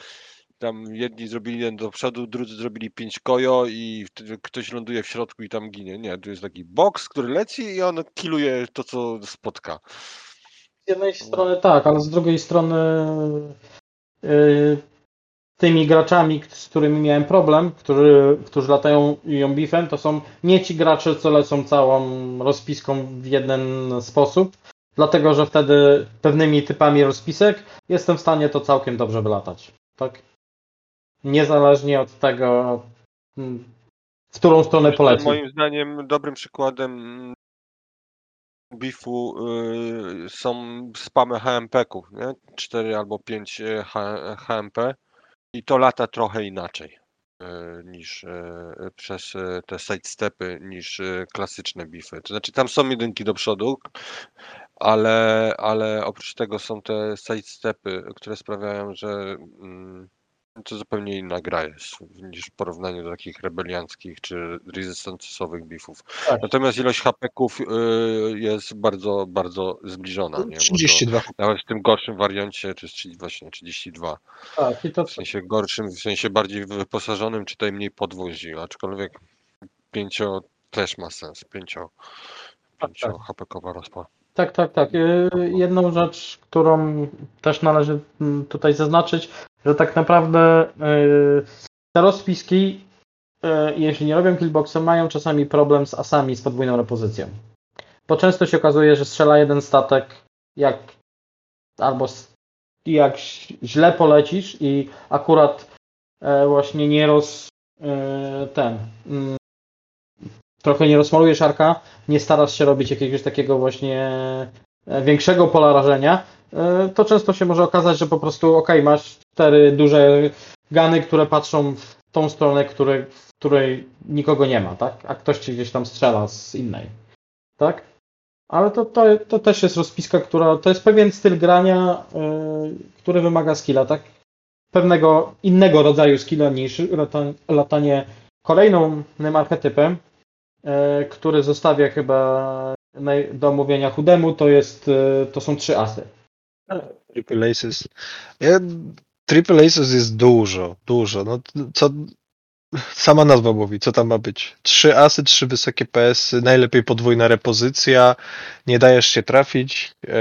Tam jedni zrobili jeden do przodu, drudzy zrobili pięć kojo i wtedy ktoś ląduje w środku i tam ginie. Nie, tu jest taki box, który leci i on killuje to, co spotka. Z jednej strony tak, ale z drugiej strony yy, tymi graczami, z którymi miałem problem, którzy, którzy latają ją beefem, to są nie ci gracze, co lecą całą rozpiską w jeden sposób, dlatego że wtedy pewnymi typami rozpisek jestem w stanie to całkiem dobrze wylatać. Tak? Niezależnie od tego, mm, w którą stronę poleci. Moim zdaniem dobrym przykładem bifu y, są spamy HMP-ków, nie? 4 albo 5 HMP i to lata trochę inaczej. e, niż e, przez e, te sidestepy niż klasyczne bify. To znaczy tam są jedynki do przodu, ale, ale oprócz tego są te sidestepy, które sprawiają, że mm, to zupełnie inna gra jest niż w porównaniu do takich rebelianckich czy rezystancesowych bifów. Tak. Natomiast ilość hapeków y, jest bardzo, bardzo zbliżona. Nie? Bo to 32. nawet w tym gorszym wariancie, czy z 30 właśnie 32. Tak, i to W sensie gorszym, w sensie bardziej wyposażonym, czy tutaj mniej podwozi, aczkolwiek pięcio też ma sens. Pięcio, Tak, pięcio tak. hapekowa rozpa. Tak, tak, tak. Y, Jedną rzecz, którą też należy mm, tutaj zaznaczyć, że tak naprawdę y, te rozpiski, y, jeśli nie robią killboxa, mają czasami problem z asami z podwójną repozycją. Bo często się okazuje, że strzela jeden statek, jak albo jak źle polecisz i akurat e, właśnie nie roz e, ten mm, trochę nie rozmalujesz arka, nie starasz się robić jakiegoś takiego właśnie e, większego pola rażenia, e, to często się może okazać, że po prostu ok, masz cztery duże gany, które patrzą w tą stronę, które, w której nikogo nie ma, tak? A ktoś ci gdzieś tam strzela z innej, tak? Ale to, to, to też jest rozpiska, która to jest pewien styl grania, e, który wymaga skilla, tak? Pewnego innego rodzaju skilla niż lata- latanie kolejnym archetypem, e, który zostawia chyba do omówienia chudemu, to jest, e, to są trzy asy. Triple Aces. Ja, Triple Aces jest dużo, dużo. No, co, sama nazwa mówi, co tam ma być. Trzy asy, trzy wysokie PS, najlepiej podwójna repozycja, nie dajesz się trafić e,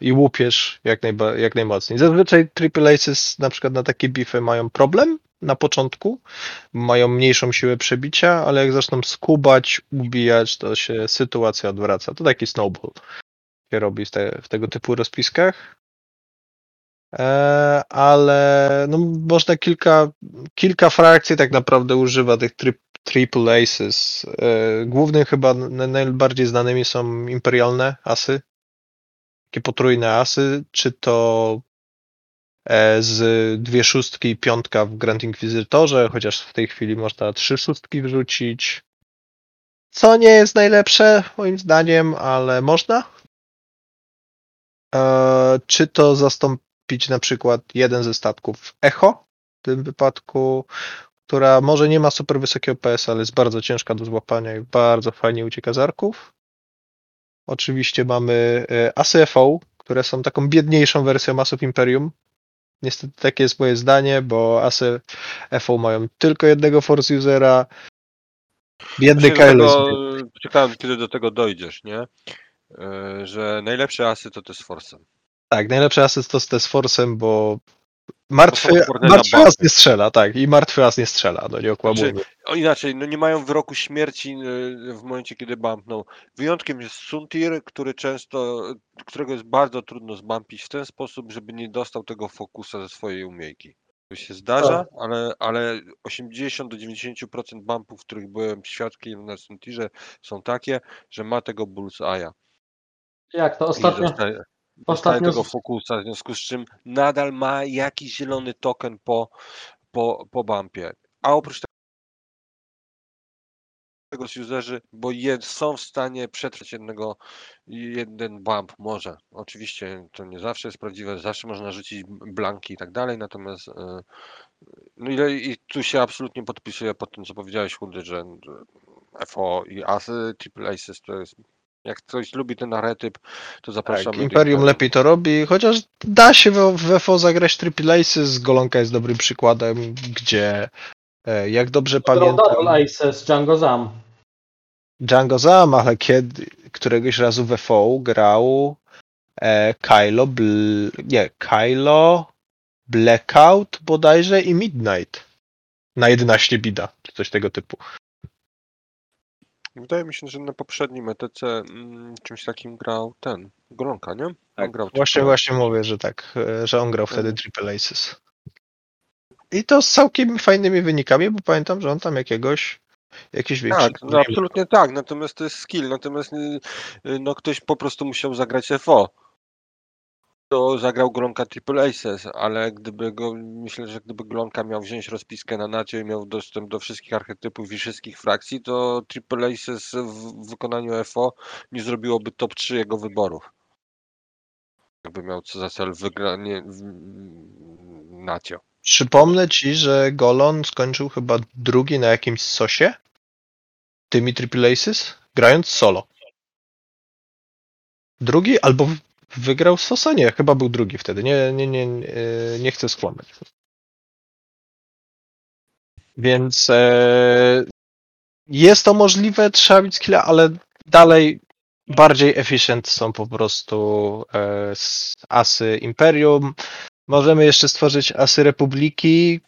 i łupiesz jak, najba, jak najmocniej. Zazwyczaj Triple Aces na przykład na takie bify mają problem na początku, mają mniejszą siłę przebicia, ale jak zaczną skubać, ubijać, to się sytuacja odwraca. To taki snowball się robi w, te, w tego typu rozpiskach. E, ale no, można kilka, kilka frakcji tak naprawdę używa tych tri, triple aces. E, głównym chyba na- najbardziej znanymi są imperialne asy. Takie potrójne asy, czy to e, z dwie szóstki i piątka w Grand Inquisitorze, chociaż w tej chwili można trzy szóstki wrzucić. Co nie jest najlepsze, moim zdaniem, ale można. E, czy to zastąpić na przykład jeden ze statków Echo, w tym wypadku, która może nie ma super wysokiego PS, ale jest bardzo ciężka do złapania i bardzo fajnie ucieka z arków. Oczywiście mamy e, asy FO, które są taką biedniejszą wersją asów Imperium. Niestety takie jest moje zdanie, bo asy FO mają tylko jednego Force Usera. Biedny Kyle czekałem, kiedy do tego dojdziesz, nie? E, Że najlepsze asy to te z Force'em. Tak, najlepszy asyst to z z Force'em, bo martwy, na martwy as nie strzela, tak, i martwy as nie strzela, no nie okłamujmy. Znaczy, inaczej, no nie mają wyroku śmierci e, w momencie, kiedy bumpną. Wyjątkiem jest Suntir, który często, którego jest bardzo trudno zbumpić w ten sposób, żeby nie dostał tego fokusa ze swojej umiejki. To się zdarza, ale, ale 80 do 90% bumpów, których byłem świadkiem na Suntirze są takie, że ma tego bullseye'a. Jak to ostatnio? dostaje, dostaje ostatnio tego fokusa, w związku z czym nadal ma jakiś zielony token po, po, po bumpie. A oprócz tego userzy, bo je, są w stanie przetrwać jednego, jeden bump, może. Oczywiście to nie zawsze jest prawdziwe, zawsze można rzucić blanki i tak dalej, natomiast e, no i, i tu się absolutnie podpisuję pod tym, co powiedziałeś, Chudy, że że FO i Asy, Triple Aces to jest jak ktoś lubi ten archetyp, to zapraszamy. Tak, do Imperium lepiej to robi, chociaż da się w, FO zagrać Triple Aces, Golonka jest dobrym przykładem, gdzie e, jak dobrze Double pamiętam, Aces, Django Zam. Django Zam, ale kiedy któregoś razu w FO grał e, Kylo, Bl, nie, Kylo, Blackout bodajże i Midnight na 11 bida, czy coś tego typu. Wydaje mi się, że na poprzednim ETC mm, czymś takim grał ten, Golonka, nie? On grał Właśnie, właśnie mówię, że tak, e, że on grał wtedy Mhm. Triple Aces. I to z całkiem fajnymi wynikami, bo pamiętam, że on tam jakiegoś, jakiś większy... Tak, no absolutnie tak, natomiast to jest skill, natomiast y, y, no ktoś po prostu musiał zagrać FO. To zagrał Glonka Triple Aces, ale gdyby go, myślę, że gdyby Glonka miał wziąć rozpiskę na nacie i miał dostęp do wszystkich archetypów i wszystkich frakcji, to Triple Aces w wykonaniu FO nie zrobiłoby top 3 jego wyborów. Jakby miał co za cel wygranie nacio. Przypomnę ci, że Golon skończył chyba drugi na jakimś sosie tymi Triple Aces, grając solo. Drugi albo wygrał sosa? Nie, chyba był drugi wtedy. Nie, nie, nie, nie, nie chcę skłamać. Więc e, jest to możliwe, trzeba mieć skilla, ale dalej bardziej efficient są po prostu e, asy Imperium. Możemy jeszcze stworzyć asy Republiki,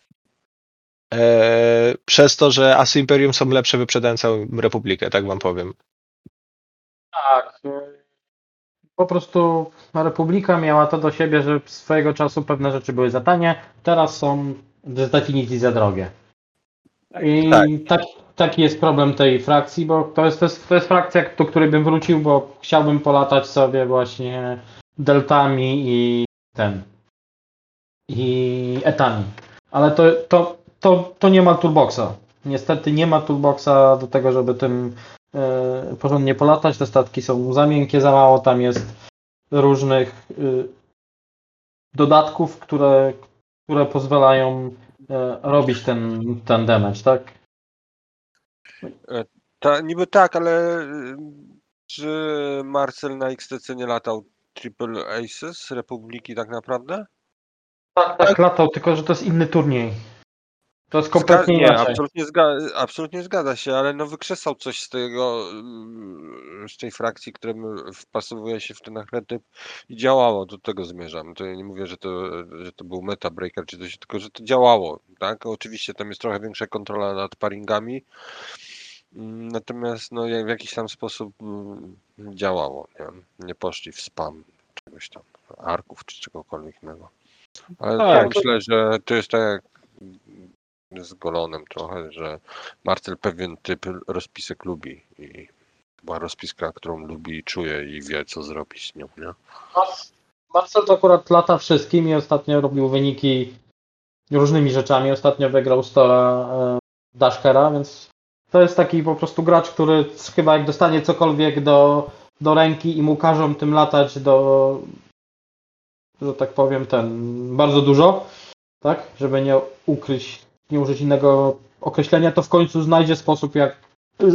e, przez to, że asy Imperium są lepsze, wyprzedają całą Republikę, tak wam powiem. Tak. Po prostu Republika miała to do siebie, że swojego czasu pewne rzeczy były za tanie, teraz są z definicji za drogie. I Tak. tak, taki jest problem tej frakcji, bo to jest, to jest, to jest frakcja, do której bym wrócił, bo chciałbym polatać sobie właśnie deltami i ten i etami. Ale to, to, to, to nie ma toolboxa. Niestety nie ma toolboxa do tego, żeby tym porządnie polatać. Te statki są za miękkie, za mało tam jest różnych y, dodatków, które, które pozwalają e, robić ten, ten damage, tak? Ta, niby tak, ale y, czy Marcel na XTC nie latał Triple Aces Republiki tak naprawdę? Tak, tak, latał, tylko że to jest inny turniej. To jest Zga- kompletnie nie, inaczej. absolutnie, zga- absolutnie zgadza się, ale no wykrzesał coś z tego, z tej frakcji, która wpasowuje się w ten archetyp i działało, do tego zmierzam. To ja nie mówię, że to, że to był meta breaker czy coś, tylko że to działało, tak? Oczywiście tam jest trochę większa kontrola nad paringami, natomiast no w jakiś tam sposób mm, działało, nie? Nie poszli w spam czegoś tam, arków czy czegokolwiek innego. Ale Tak, to myślę, że to jest tak jak z Golonem trochę, że Marcel pewien typ rozpisek lubi i była rozpiska, którą lubi i czuje i wie, co zrobić z nią, nie? Marcel to akurat lata wszystkim i ostatnio robił wyniki różnymi rzeczami. Ostatnio wygrał Stora e, Dashkera, więc to jest taki po prostu gracz, który chyba jak dostanie cokolwiek do, do ręki i mu każą tym latać do, że tak powiem, ten bardzo dużo, tak, żeby nie ukryć, nie użyć innego określenia, to w końcu znajdzie sposób, jak,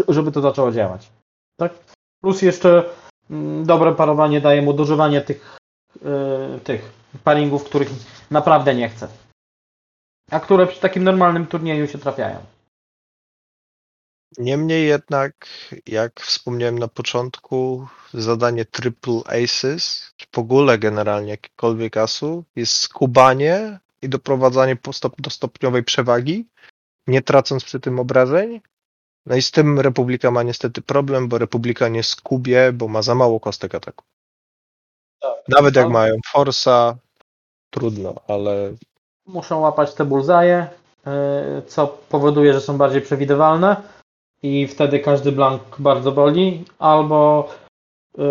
żeby to zaczęło działać. Tak? Plus jeszcze mm, dobre parowanie daje mu dożywanie tych y, tych paringów, których naprawdę nie chcę. A które przy takim normalnym turnieju się trafiają. Niemniej jednak, jak wspomniałem na początku, zadanie triple aces, czy w ogóle generalnie jakikolwiek asu, jest skubanie i doprowadzanie do stopniowej przewagi, nie tracąc przy tym obrażeń. No i z tym Republika ma niestety problem, bo Republika nie skubie, bo ma za mało kostek ataku. Nawet jak No. mają Forsa, trudno, ale Muszą łapać te bullseye, y, co powoduje, że są bardziej przewidywalne i wtedy każdy blank bardzo boli, albo y,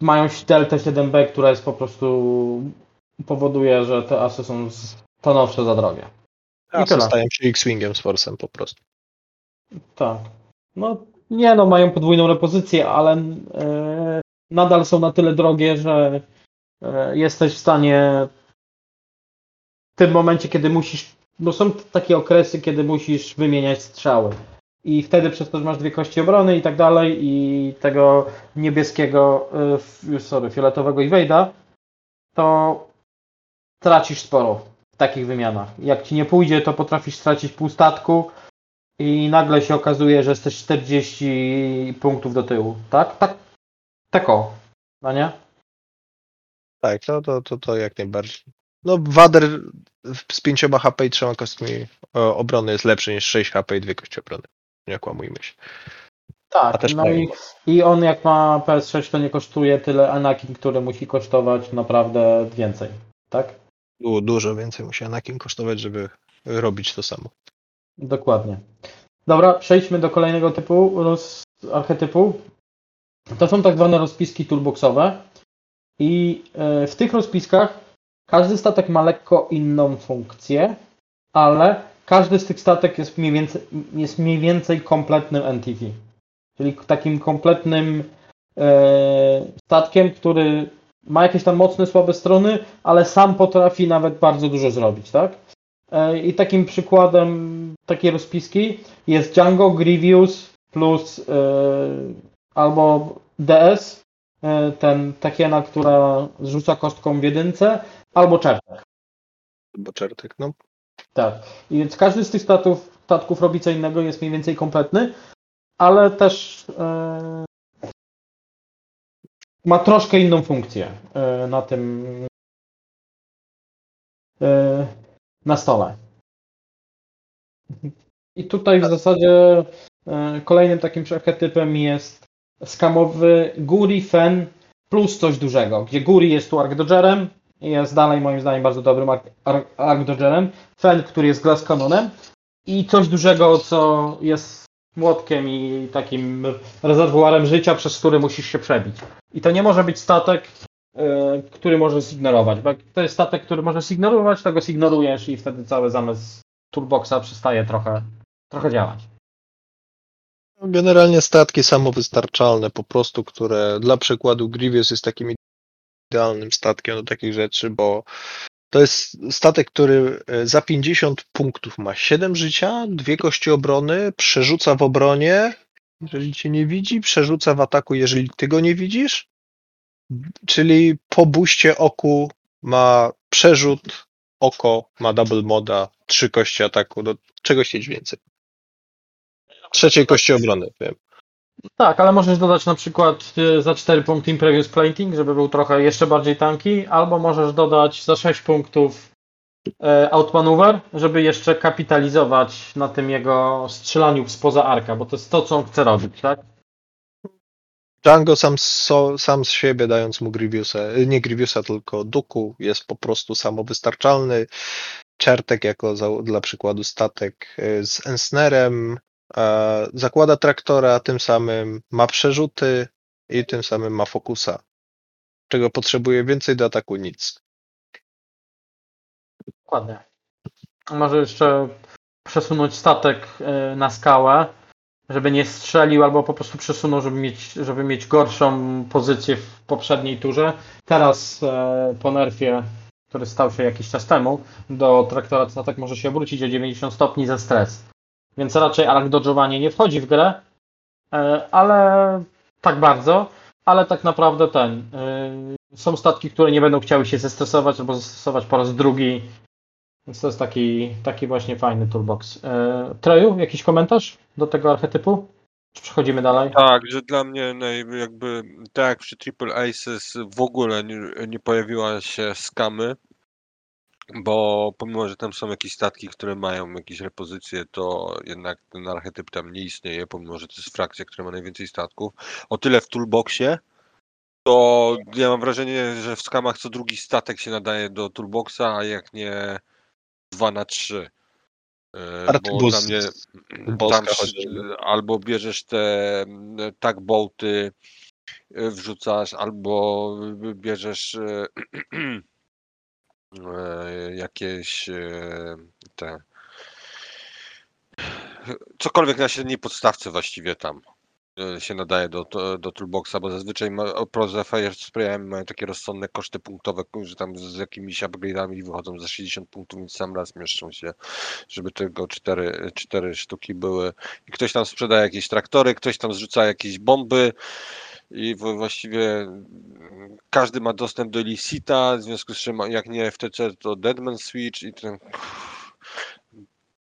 mają deltę 7B, która jest po prostu powoduje, że te asy są stanowczo za drogie. I asy stają się X-Wingiem z Forsem po prostu. Tak. No nie no, mają podwójną repozycję, ale e, nadal są na tyle drogie, że e, jesteś w stanie w tym momencie, kiedy musisz, bo są takie okresy, kiedy musisz wymieniać strzały. I wtedy przez to, że masz dwie kości obrony i tak dalej i tego niebieskiego, e, f- sorry, fioletowego Invade'a, to tracisz sporo w takich wymianach. Jak ci nie pójdzie, to potrafisz stracić pół statku, i nagle się okazuje, że jesteś 40 punktów do tyłu. Tak? Tak. Tak o. No nie? Tak, to, to, to, to jak najbardziej. No, Wader z 5 HP i 3 kostkami e, obrony jest lepszy niż 6 HP i 2 kości obrony. Nie kłamujmy się. Tak. No i, i on jak ma PS6 to nie kosztuje tyle Anakin, który musi kosztować naprawdę więcej. Tak? Du- Dużo więcej musi Anakin kosztować, żeby robić to samo. Dokładnie. Dobra, przejdźmy do kolejnego typu roz, archetypu. To są tak zwane rozpiski toolboxowe. I e, w tych rozpiskach każdy statek ma lekko inną funkcję, ale każdy z tych statek jest mniej więcej, jest mniej więcej kompletnym NTV. Czyli takim kompletnym e, statkiem, który ma jakieś tam mocne, słabe strony, ale sam potrafi nawet bardzo dużo zrobić, tak? E, I takim przykładem takiej rozpiski jest Django Grievous plus e, albo DS, e, ten takiena, która zrzuca kostką w jedynce, albo Czertek. Bo czertek, no. Tak. I więc każdy z tych statów, statków robi co innego, jest mniej więcej kompletny, ale też ma troszkę inną funkcję e, na tym e, na stole. I tutaj w zasadzie e, kolejnym takim archetypem jest skamowy Guri Fen plus coś dużego, gdzie Guri jest tu Arcdodgerem, jest dalej moim zdaniem bardzo dobrym Arcdodgerem, Fen, który jest Glass Canonem. I coś dużego, co jest młotkiem i takim rezerwuarem życia, przez który musisz się przebić. I to nie może być statek, e, który może zignorować, bo to jest statek, który może zignorować, to go zignorujesz i wtedy cały zamysł Toolboxa przestaje trochę, trochę działać. Generalnie statki samowystarczalne po prostu, które dla przykładu Grievous jest takim idealnym statkiem do takich rzeczy, bo to jest statek, który e, za 50 punktów ma 7 życia, dwie kości obrony, przerzuca w obronie, jeżeli cię nie widzi, przerzuca w ataku, jeżeli ty go nie widzisz, czyli po buście oku ma przerzut, oko ma double moda, trzy kości ataku, do czego chcieć więcej. Trzeciej kości obrony, wiem. Tak, ale możesz dodać na przykład y, za 4 punkty Imprevious Plating, żeby był trochę jeszcze bardziej tanki, albo możesz dodać za 6 punktów e, Outmaneuver, żeby jeszcze kapitalizować na tym jego strzelaniu spoza arka, bo to jest to, co on chce robić, tak? Django sam, so, sam z siebie, dając mu Grievousa, nie Grievousa, tylko Duku, jest po prostu samowystarczalny. Czertek jako za, dla przykładu statek y, z Ensnerem, zakłada traktora, tym samym ma przerzuty i tym samym ma fokusa. Czego potrzebuje więcej do ataku? Nic. Dokładnie. Może jeszcze przesunąć statek e, na skałę, żeby nie strzelił, albo po prostu przesunął, żeby mieć, żeby mieć gorszą pozycję w poprzedniej turze. Teraz e, po nerfie, który stał się jakiś czas temu, do traktora statek może się obrócić o 90 stopni ze stres. Więc raczej dodżowanie nie wchodzi w grę, e, ale tak bardzo, ale tak naprawdę ten. e, Są statki, które nie będą chciały się zestresować albo zestosować po raz drugi więc to jest taki, taki właśnie fajny toolbox. E, Treju, jakiś komentarz do tego archetypu? Czy przechodzimy dalej? Tak, że dla mnie jakby tak przy Triple Aces w ogóle nie, nie pojawiła się skamy, bo pomimo, że tam są jakieś statki, które mają jakieś repozycje, to jednak ten archetyp tam nie istnieje, pomimo, że to jest frakcja, która ma najwięcej statków. O tyle w toolboxie, to ja mam wrażenie, że w skamach co drugi statek się nadaje do toolboxa, a jak nie 2 na 3. Bo Artbus dla mnie tam sz- chociażby. albo bierzesz te mm, tugboaty, y, wrzucasz, albo bierzesz e, e, jakieś e, te cokolwiek na średniej podstawce właściwie tam e, się nadaje do, do, toolboxa, bo zazwyczaj proza Fire mają takie rozsądne koszty punktowe, że tam z jakimiś upgrade'ami wychodzą za 60 punktów, więc sam raz mieszczą się, żeby tylko cztery, cztery sztuki były. I ktoś tam sprzedaje jakieś traktory, ktoś tam zrzuca jakieś bomby i właściwie mm, każdy ma dostęp do Elicita, w związku z czym jak nie FTC to Deadman Switch i ten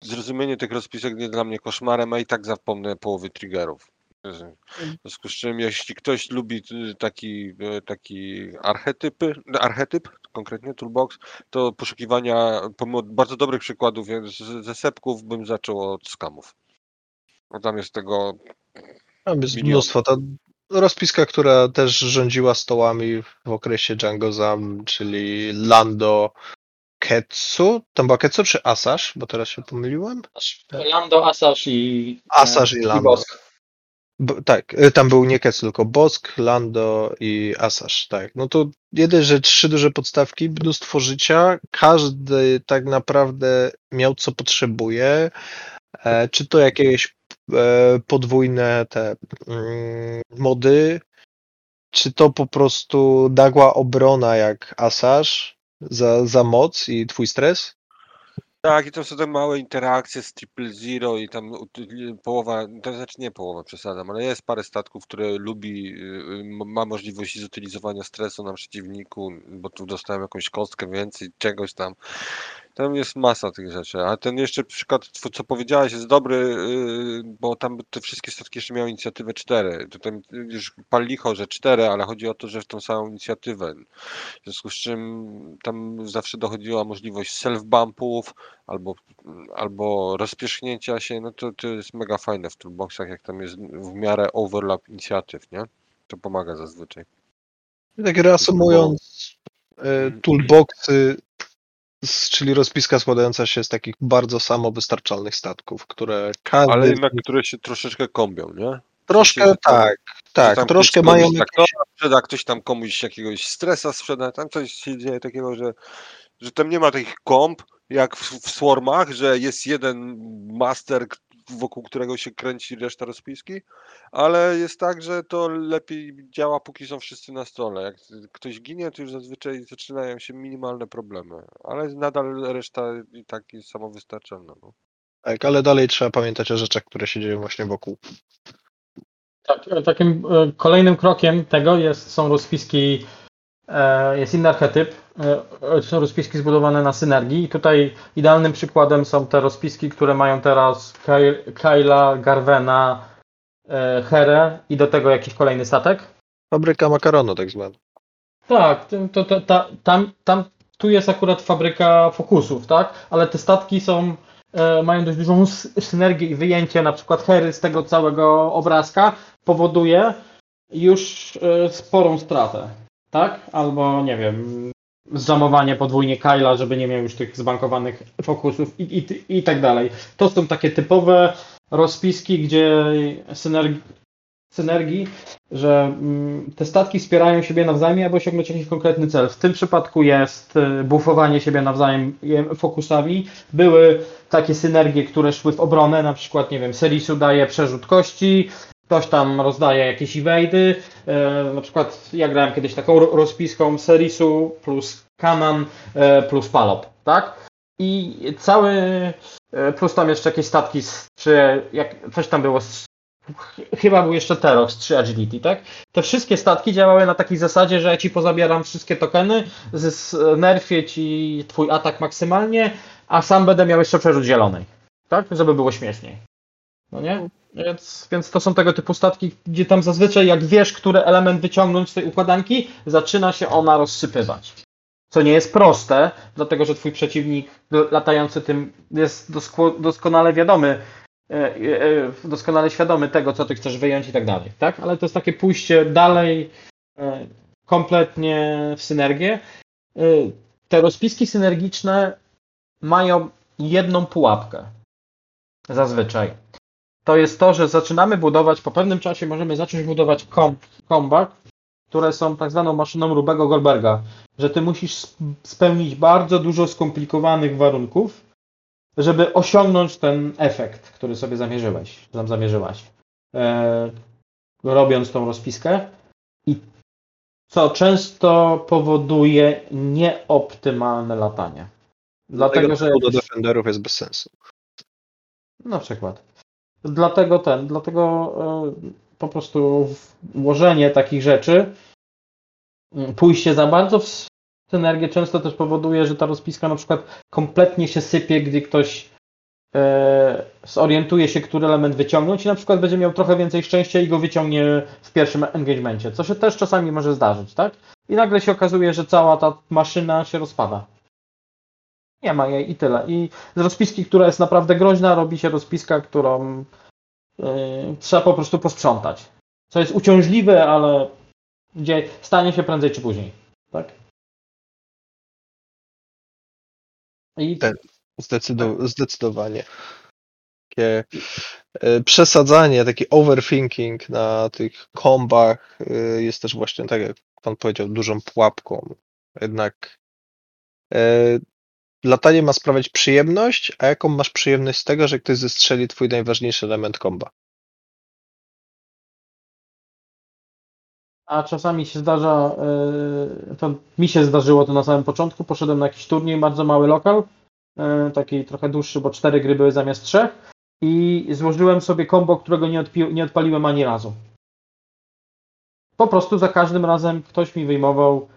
zrozumienie tych rozpisek jest dla mnie koszmarem, a i tak zapomnę połowy triggerów. W związku z czym, jeśli ktoś lubi y, taki, y, taki archetypy, archetyp, konkretnie toolbox, to poszukiwania, pomimo bardzo dobrych przykładów ze sepków, bym zaczął od skamów. Bo tam jest tego Tam jest Milion. mnóstwo. Ta rozpiska, która też rządziła stołami w okresie Django Zam, czyli Lando Ketsu. Tam była Ketsu czy Asash? Bo teraz się pomyliłem. Lando, Asash i... Asash i i Lando. Bosk. B- tak, y, tam był nie Kec, tylko Bosk, Lando i Asash, tak. No to jeden, że trzy duże podstawki, mnóstwo życia, każdy tak naprawdę miał co potrzebuje, e, czy to jakieś e, podwójne te mm, mody, czy to po prostu nagła obrona jak Asash za, za moc i twój stres? Tak, i to są te małe interakcje z Triple Zero i tam połowa, to znaczy nie połowa, przesadzam, ale jest parę statków, które lubi, y, y, ma możliwość zutylizowania stresu na przeciwniku, bo tu dostałem jakąś kostkę więcej, czegoś tam. Tam jest masa tych rzeczy, a ten jeszcze przykład, co powiedziałeś, jest dobry, y, bo tam te wszystkie statki jeszcze miały inicjatywę 4. Tutaj już pal licho, że 4, ale chodzi o to, że w tą samą inicjatywę. W związku z czym tam zawsze dochodziła możliwość self-bumpów albo, albo rozpierzchnięcia się, no to, to jest mega fajne w toolboxach, jak tam jest w miarę overlap inicjatyw, nie? To pomaga zazwyczaj. I tak reasumując, e, toolboxy, czyli rozpiska składająca się z takich bardzo samowystarczalnych statków, które każdy Ale jednak, które się troszeczkę kombią, nie? troszkę tam- tak, tak, Tam troszkę ktoś mają jakieś, traktora sprzeda, ktoś tam komuś jakiegoś stresa sprzeda, tam coś się dzieje takiego, że, że tam nie ma takich komp, jak w, w Swarmach, że jest jeden master, wokół którego się kręci reszta rozpiski, ale jest tak, że to lepiej działa, póki są wszyscy na stole. Jak ktoś ginie, to już zazwyczaj zaczynają się minimalne problemy, ale nadal reszta i tak jest samowystarczalna. No. tak, ale dalej trzeba pamiętać o rzeczach, które się dzieją właśnie wokół. Tak, takim e, kolejnym krokiem tego jest, są rozpiski, jest inny archetyp, e, są rozpiski zbudowane na synergii i tutaj idealnym przykładem są te rozpiski, które mają teraz Ky- Kyla, Garvena, e, Herę i do tego jakiś kolejny statek. Fabryka makaronu tak zwana. Tak, to, to, ta, tam, tam, tu jest akurat fabryka fokusów, tak? Ale te statki są, e, mają dość dużą synergię i wyjęcie na przykład Hery z tego całego obrazka powoduje już e, sporą stratę, tak? Albo nie wiem, zjamowanie podwójnie Kyla, żeby nie miał już tych zbankowanych fokusów i, i, i tak dalej. To są takie typowe rozpiski, gdzie synergi, synergii że mm, te statki wspierają siebie nawzajem, aby osiągnąć jakiś konkretny cel. W tym przypadku jest y, bufowanie siebie nawzajem fokusami. Były takie synergie, które szły w obronę, na przykład, nie wiem, Serisu daje przerzut kości, ktoś tam rozdaje jakieś evady. y, Na przykład ja grałem kiedyś taką ro- rozpiską Serisu plus Kanan y, plus Palop, tak? I cały, y, plus tam jeszcze jakieś statki, z, czy jak, coś tam było z ch- chyba był jeszcze Terox 3 Agility, tak? Te wszystkie statki działały na takiej zasadzie, że ja ci pozabieram wszystkie tokeny, z- z- nerfię ci twój atak maksymalnie, a sam będę miał jeszcze przerzut zielonej, tak? Żeby było śmieszniej. No nie? Więc, więc to są tego typu statki, gdzie tam zazwyczaj jak wiesz, który element wyciągnąć z tej układanki, zaczyna się ona rozsypywać. Co nie jest proste, dlatego że twój przeciwnik latający tym jest dosko- doskonale wiadomy, e, e, doskonale świadomy tego, co ty chcesz wyjąć i tak dalej, tak? Ale to jest takie pójście dalej e, kompletnie w synergię. E, Te rozpiski synergiczne mają jedną pułapkę zazwyczaj. To jest to, że zaczynamy budować, po pewnym czasie możemy zacząć budować kom, komba, które są tak zwaną maszyną Rubego Goldberga, że ty musisz sp- spełnić bardzo dużo skomplikowanych warunków, żeby osiągnąć ten efekt, który sobie zamierzyłeś, tam zamierzyłaś, e, robiąc tą rozpiskę. I co często powoduje nieoptymalne latanie. Dlatego, że do Defenderów jest bez sensu. na przykład. Dlatego ten, dlatego e, po prostu włożenie takich rzeczy, m, pójście za bardzo w synergię często też powoduje, że ta rozpiska na przykład kompletnie się sypie, gdy ktoś e, zorientuje się, który element wyciągnąć i na przykład będzie miał trochę więcej szczęścia i go wyciągnie w pierwszym engagemencie, co się też czasami może zdarzyć, tak? I nagle się okazuje, że cała ta maszyna się rozpada. Nie ma jej i tyle. I z rozpiski, która jest naprawdę groźna, robi się rozpiska, którą yy, trzeba po prostu posprzątać. Co jest uciążliwe, ale gdzie stanie się prędzej czy później. Tak? I Tak. Zdecydo- zdecydowanie. takie e, przesadzanie, taki overthinking na tych kombach e, jest też właśnie, tak jak pan powiedział, dużą pułapką. Jednak e, latanie ma sprawiać przyjemność, a jaką masz przyjemność z tego, że ktoś zestrzeli twój najważniejszy element komba? A czasami się zdarza, yy, to mi się zdarzyło to na samym początku, poszedłem na jakiś turniej, bardzo mały lokal, yy, taki trochę dłuższy, bo cztery gry były zamiast trzech i złożyłem sobie kombo, którego nie, odpi- nie odpaliłem ani razu. Po prostu za każdym razem ktoś mi wyjmował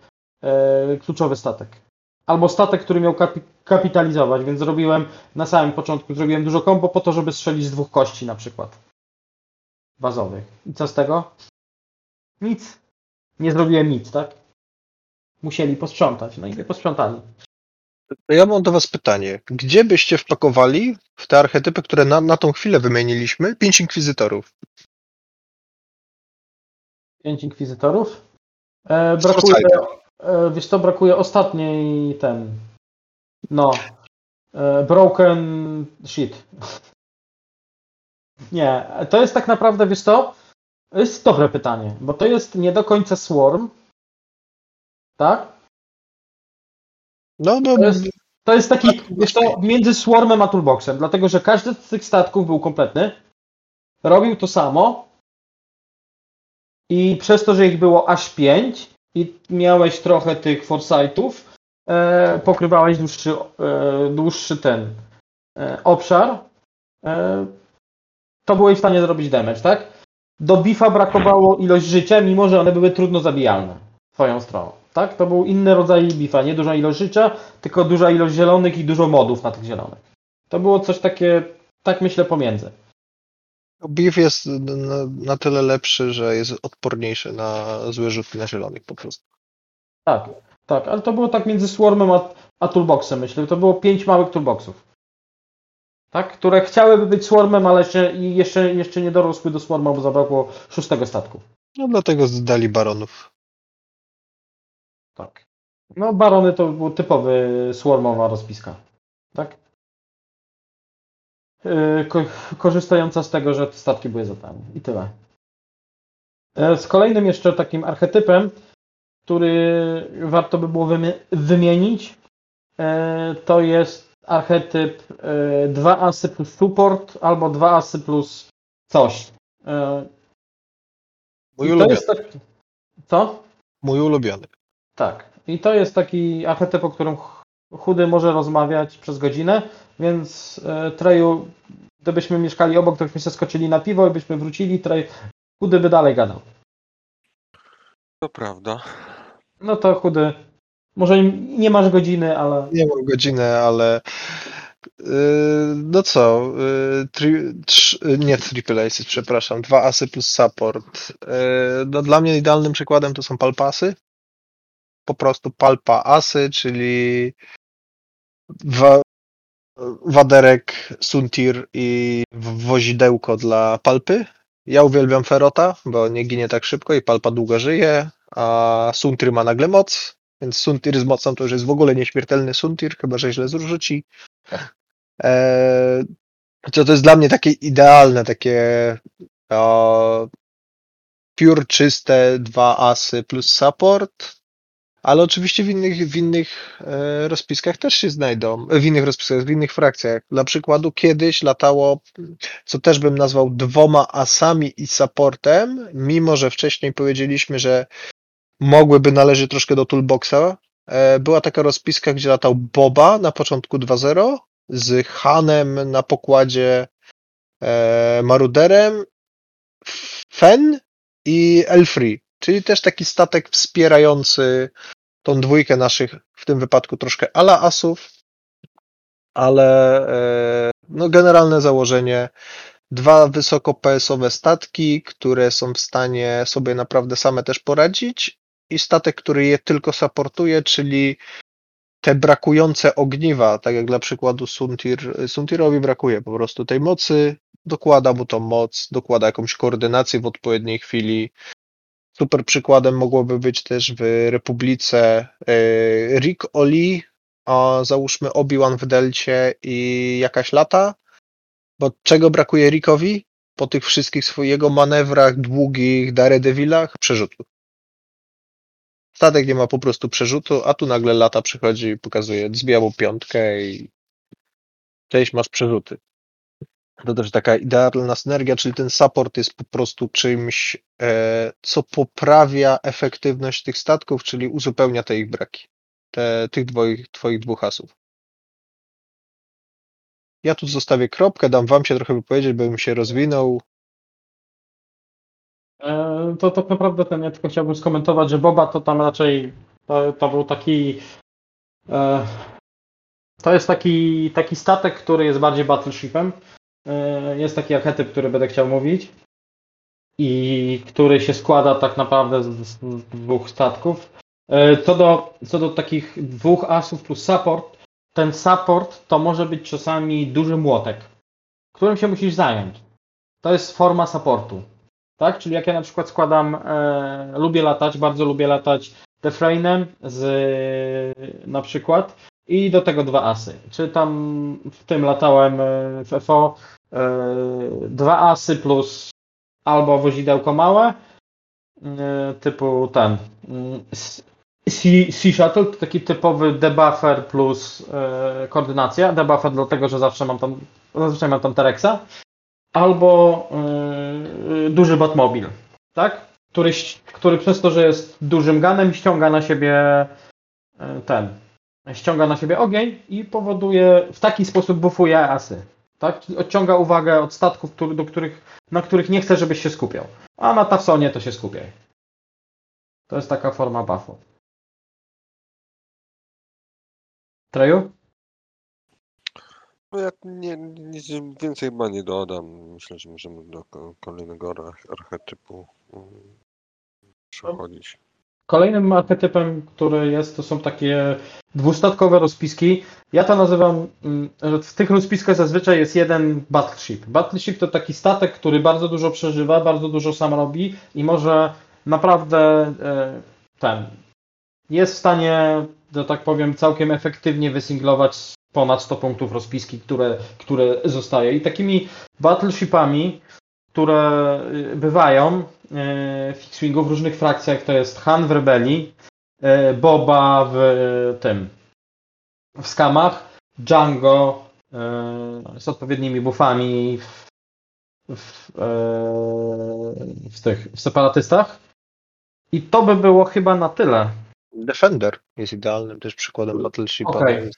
yy, kluczowy statek. Albo statek, który miał kapi- kapitalizować, więc zrobiłem na samym początku, zrobiłem dużo kombo po to, żeby strzelić z dwóch kości na przykład. Bazowych. I co z tego? Nic. Nie zrobiłem nic, tak? Musieli posprzątać, no i nie posprzątali. Ja mam do was pytanie. Gdzie byście wpakowali w te archetypy, które na, na tą chwilę wymieniliśmy, pięć inkwizytorów? Pięć inkwizytorów. E, brakuje. E, wiesz co, brakuje ostatniej ten, no, e, broken shit. Nie, to jest tak naprawdę, wiesz co, to jest dobre pytanie, bo to jest nie do końca swarm, tak? No, no, To jest, to jest taki, wiesz to, między Swarmem a Toolboxem, dlatego że każdy z tych statków był kompletny, robił to samo i przez to, że ich było aż pięć i miałeś trochę tych foresightów, e, pokrywałeś dłuższy, e, dłuższy ten e, obszar, e, to byłeś w stanie zrobić damage, tak? Do bifa brakowało ilość życia, mimo że one były trudno zabijalne twoją stroną. Tak? To był inny rodzaj bifa, nie duża ilość życia, tylko duża ilość zielonych i dużo modów na tych zielonych. To było coś takie, tak myślę, pomiędzy. Beef jest na, na tyle lepszy, że jest odporniejszy na złe rzuty na zielonych po prostu. Tak, tak, ale to było tak między Swarmem a, a Toolboxem, myślę. To było pięć małych Toolboxów. Tak, które chciałyby być Swarmem, ale jeszcze, jeszcze, jeszcze nie dorosły do Swarma, bo zabrakło szóstego statku. No dlatego zdali baronów. Tak. No, barony to był typowy swarmowa rozpiska. Tak? Ko korzystająca z tego, że te statki były za tanie. I tyle. E, Z kolejnym jeszcze takim archetypem, który warto by było wymi- wymienić, e, to jest archetyp e, 2 asy plus support albo 2 asy plus coś. E, Mój ulubiony. jest tak... Co? Mój ulubiony. Tak. I to jest taki archetyp, o którym ch- chudy może rozmawiać przez godzinę, więc e, Treju, gdybyśmy mieszkali obok, to byśmy się skoczyli na piwo i byśmy wrócili, Trej, chudy by dalej gadał. To prawda. No to chudy, może nie masz godziny, ale Nie mam godziny, ale yy, no co, yy, tri, trz, nie triple aces, przepraszam, dwa asy plus support. Yy, no dla mnie idealnym przykładem to są palpasy. Po prostu palpa asy, czyli waderek, suntir i wozidełko dla palpy. Ja uwielbiam ferota, bo nie ginie tak szybko i palpa długo żyje, a suntir ma nagle moc, więc Suntir z mocą to już jest w ogóle nieśmiertelny Suntir, chyba że źle zrzuci. Eee, to, to jest dla mnie takie idealne, takie o, pure, czyste, dwa asy plus support. Ale oczywiście w innych, w innych e, rozpiskach też się znajdą. W innych rozpiskach, w innych frakcjach. Dla przykładu kiedyś latało, co też bym nazwał dwoma asami i supportem, mimo że wcześniej powiedzieliśmy, że mogłyby należeć troszkę do toolboxa. E, Była taka rozpiska, gdzie latał Boba na początku 2.0 z Hanem na pokładzie e, Maruderem, Fen i Elfree, czyli też taki statek wspierający tą dwójkę naszych, w tym wypadku troszkę ala asów, ale e, no generalne założenie dwa wysoko PS-owe statki, które są w stanie sobie naprawdę same też poradzić i statek, który je tylko supportuje, czyli te brakujące ogniwa, tak jak dla przykładu Suntir, Suntirowi brakuje po prostu tej mocy, dokłada mu tą moc, dokłada jakąś koordynację w odpowiedniej chwili. Super przykładem mogłoby być też w Republice e, Rick Oli, a załóżmy Obi-Wan w Delcie i jakaś lata, Bo czego brakuje Rickowi po tych wszystkich swojego manewrach długich, Daredevilach? Przerzutu. Statek nie ma po prostu przerzutu, a tu nagle lata przychodzi i pokazuje, zbija mu piątkę i cześć, masz przerzuty. To też taka idealna synergia, czyli ten support jest po prostu czymś, e, co poprawia efektywność tych statków, czyli uzupełnia te ich braki. Te, tych dwoich, twoich dwóch asów. Ja tu zostawię kropkę, dam wam się trochę wypowiedzieć, bym się rozwinął. E, To tak naprawdę ten, ja tylko chciałbym skomentować, że Boba to tam raczej to, to był taki. E, to jest taki, taki statek, który jest bardziej battleshipem. E, jest taki archetyp, który będę chciał mówić. I który się składa tak naprawdę z, z dwóch statków. E, co, do, co do takich dwóch asów plus support, ten support to może być czasami duży młotek, którym się musisz zająć. To jest forma supportu. Tak? Czyli jak ja na przykład składam, e, lubię latać, bardzo lubię latać Defrainem z na przykład i do tego dwa asy. Czy tam w tym latałem e, w FO e, dwa asy plus albo wozidełko małe, e, typu ten mm, Sea, Shuttle to taki typowy debuffer plus koordynacja. Debuffer dlatego, że zawsze mam tam, zazwyczaj mam tam Terexa albo duży Batmobil, tak? Który, który przez to, że jest dużym ganem, ściąga na siebie ten, ściąga na siebie ogień i powoduje, w taki sposób bufuje asy, tak? Czyli odciąga uwagę od statków, który, do których, na których nie chce, żebyś się skupiał. A na Tafsonie to się skupiaj. To jest taka forma buffu. Treju? No ja nie, nic więcej chyba nie dodam. Myślę, że możemy do ko- kolejnego arch- archetypu mm, przechodzić. Kolejnym archetypem, który jest, to są takie dwustatkowe rozpiski. Ja to nazywam, mm, w tych rozpiskach zazwyczaj jest jeden battleship. Battleship to taki statek, który bardzo dużo przeżywa, bardzo dużo sam robi i może naprawdę e, ten jest w stanie, że tak powiem, całkiem efektywnie wysinglować ponad 100 punktów rozpiski, które, które zostaje. I takimi battleshipami, które y, bywają y, w X-Wingu w różnych frakcjach, to jest Han w Rebelii, y, Boba w tym, w Skamach, Django z odpowiednimi buffami w, w, w tych w separatystach. I to by było chyba na tyle. Defender jest idealnym też przykładem Battleshipa. Okej.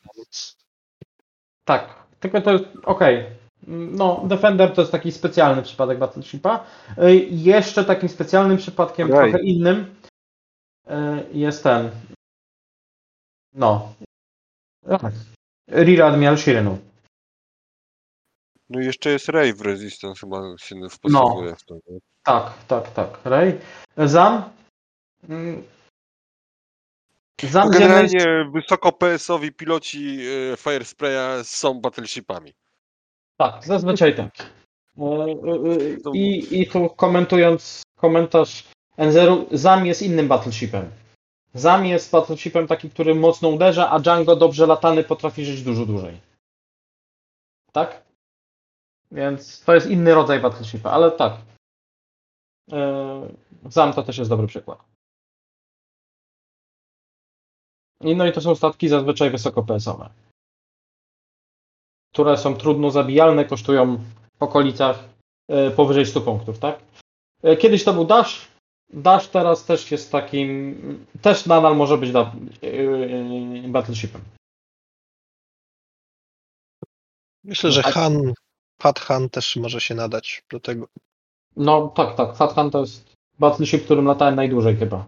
Tak, tylko to okej. No, Defender to jest taki specjalny przypadek Battleshipa. Y, Jeszcze takim specjalnym przypadkiem, Okej. trochę innym, y, jest ten. No. Tak. Rear Admiral Shirinu. No i jeszcze jest Rave Resistance chyba się wpasowuje w nie? Tak, tak, tak. Ray. Zam. Mm. Zam No Generalnie wysoko PS-owi piloci e, Fire Spraya są battleshipami. Tak, zazwyczaj tak. E, e, e, I, I tu komentując komentarz N0, Zam jest innym battleshipem. Zam jest battleshipem taki, który mocno uderza, a Django dobrze latany potrafi żyć dużo dłużej. Tak? Więc to jest inny rodzaj battleshipa, ale tak. Zam to też jest dobry przykład. I no i to są statki zazwyczaj wysoko PS-owe które są trudno zabijalne, kosztują w okolicach e, powyżej 100 punktów, tak? E, Kiedyś to był Dash. Dash teraz też jest takim, też nadal może być da, e, battleshipem. Myślę, że Han, Pat Han też może się nadać do tego. No tak, tak. Fathan to jest battleship, którym latałem najdłużej chyba.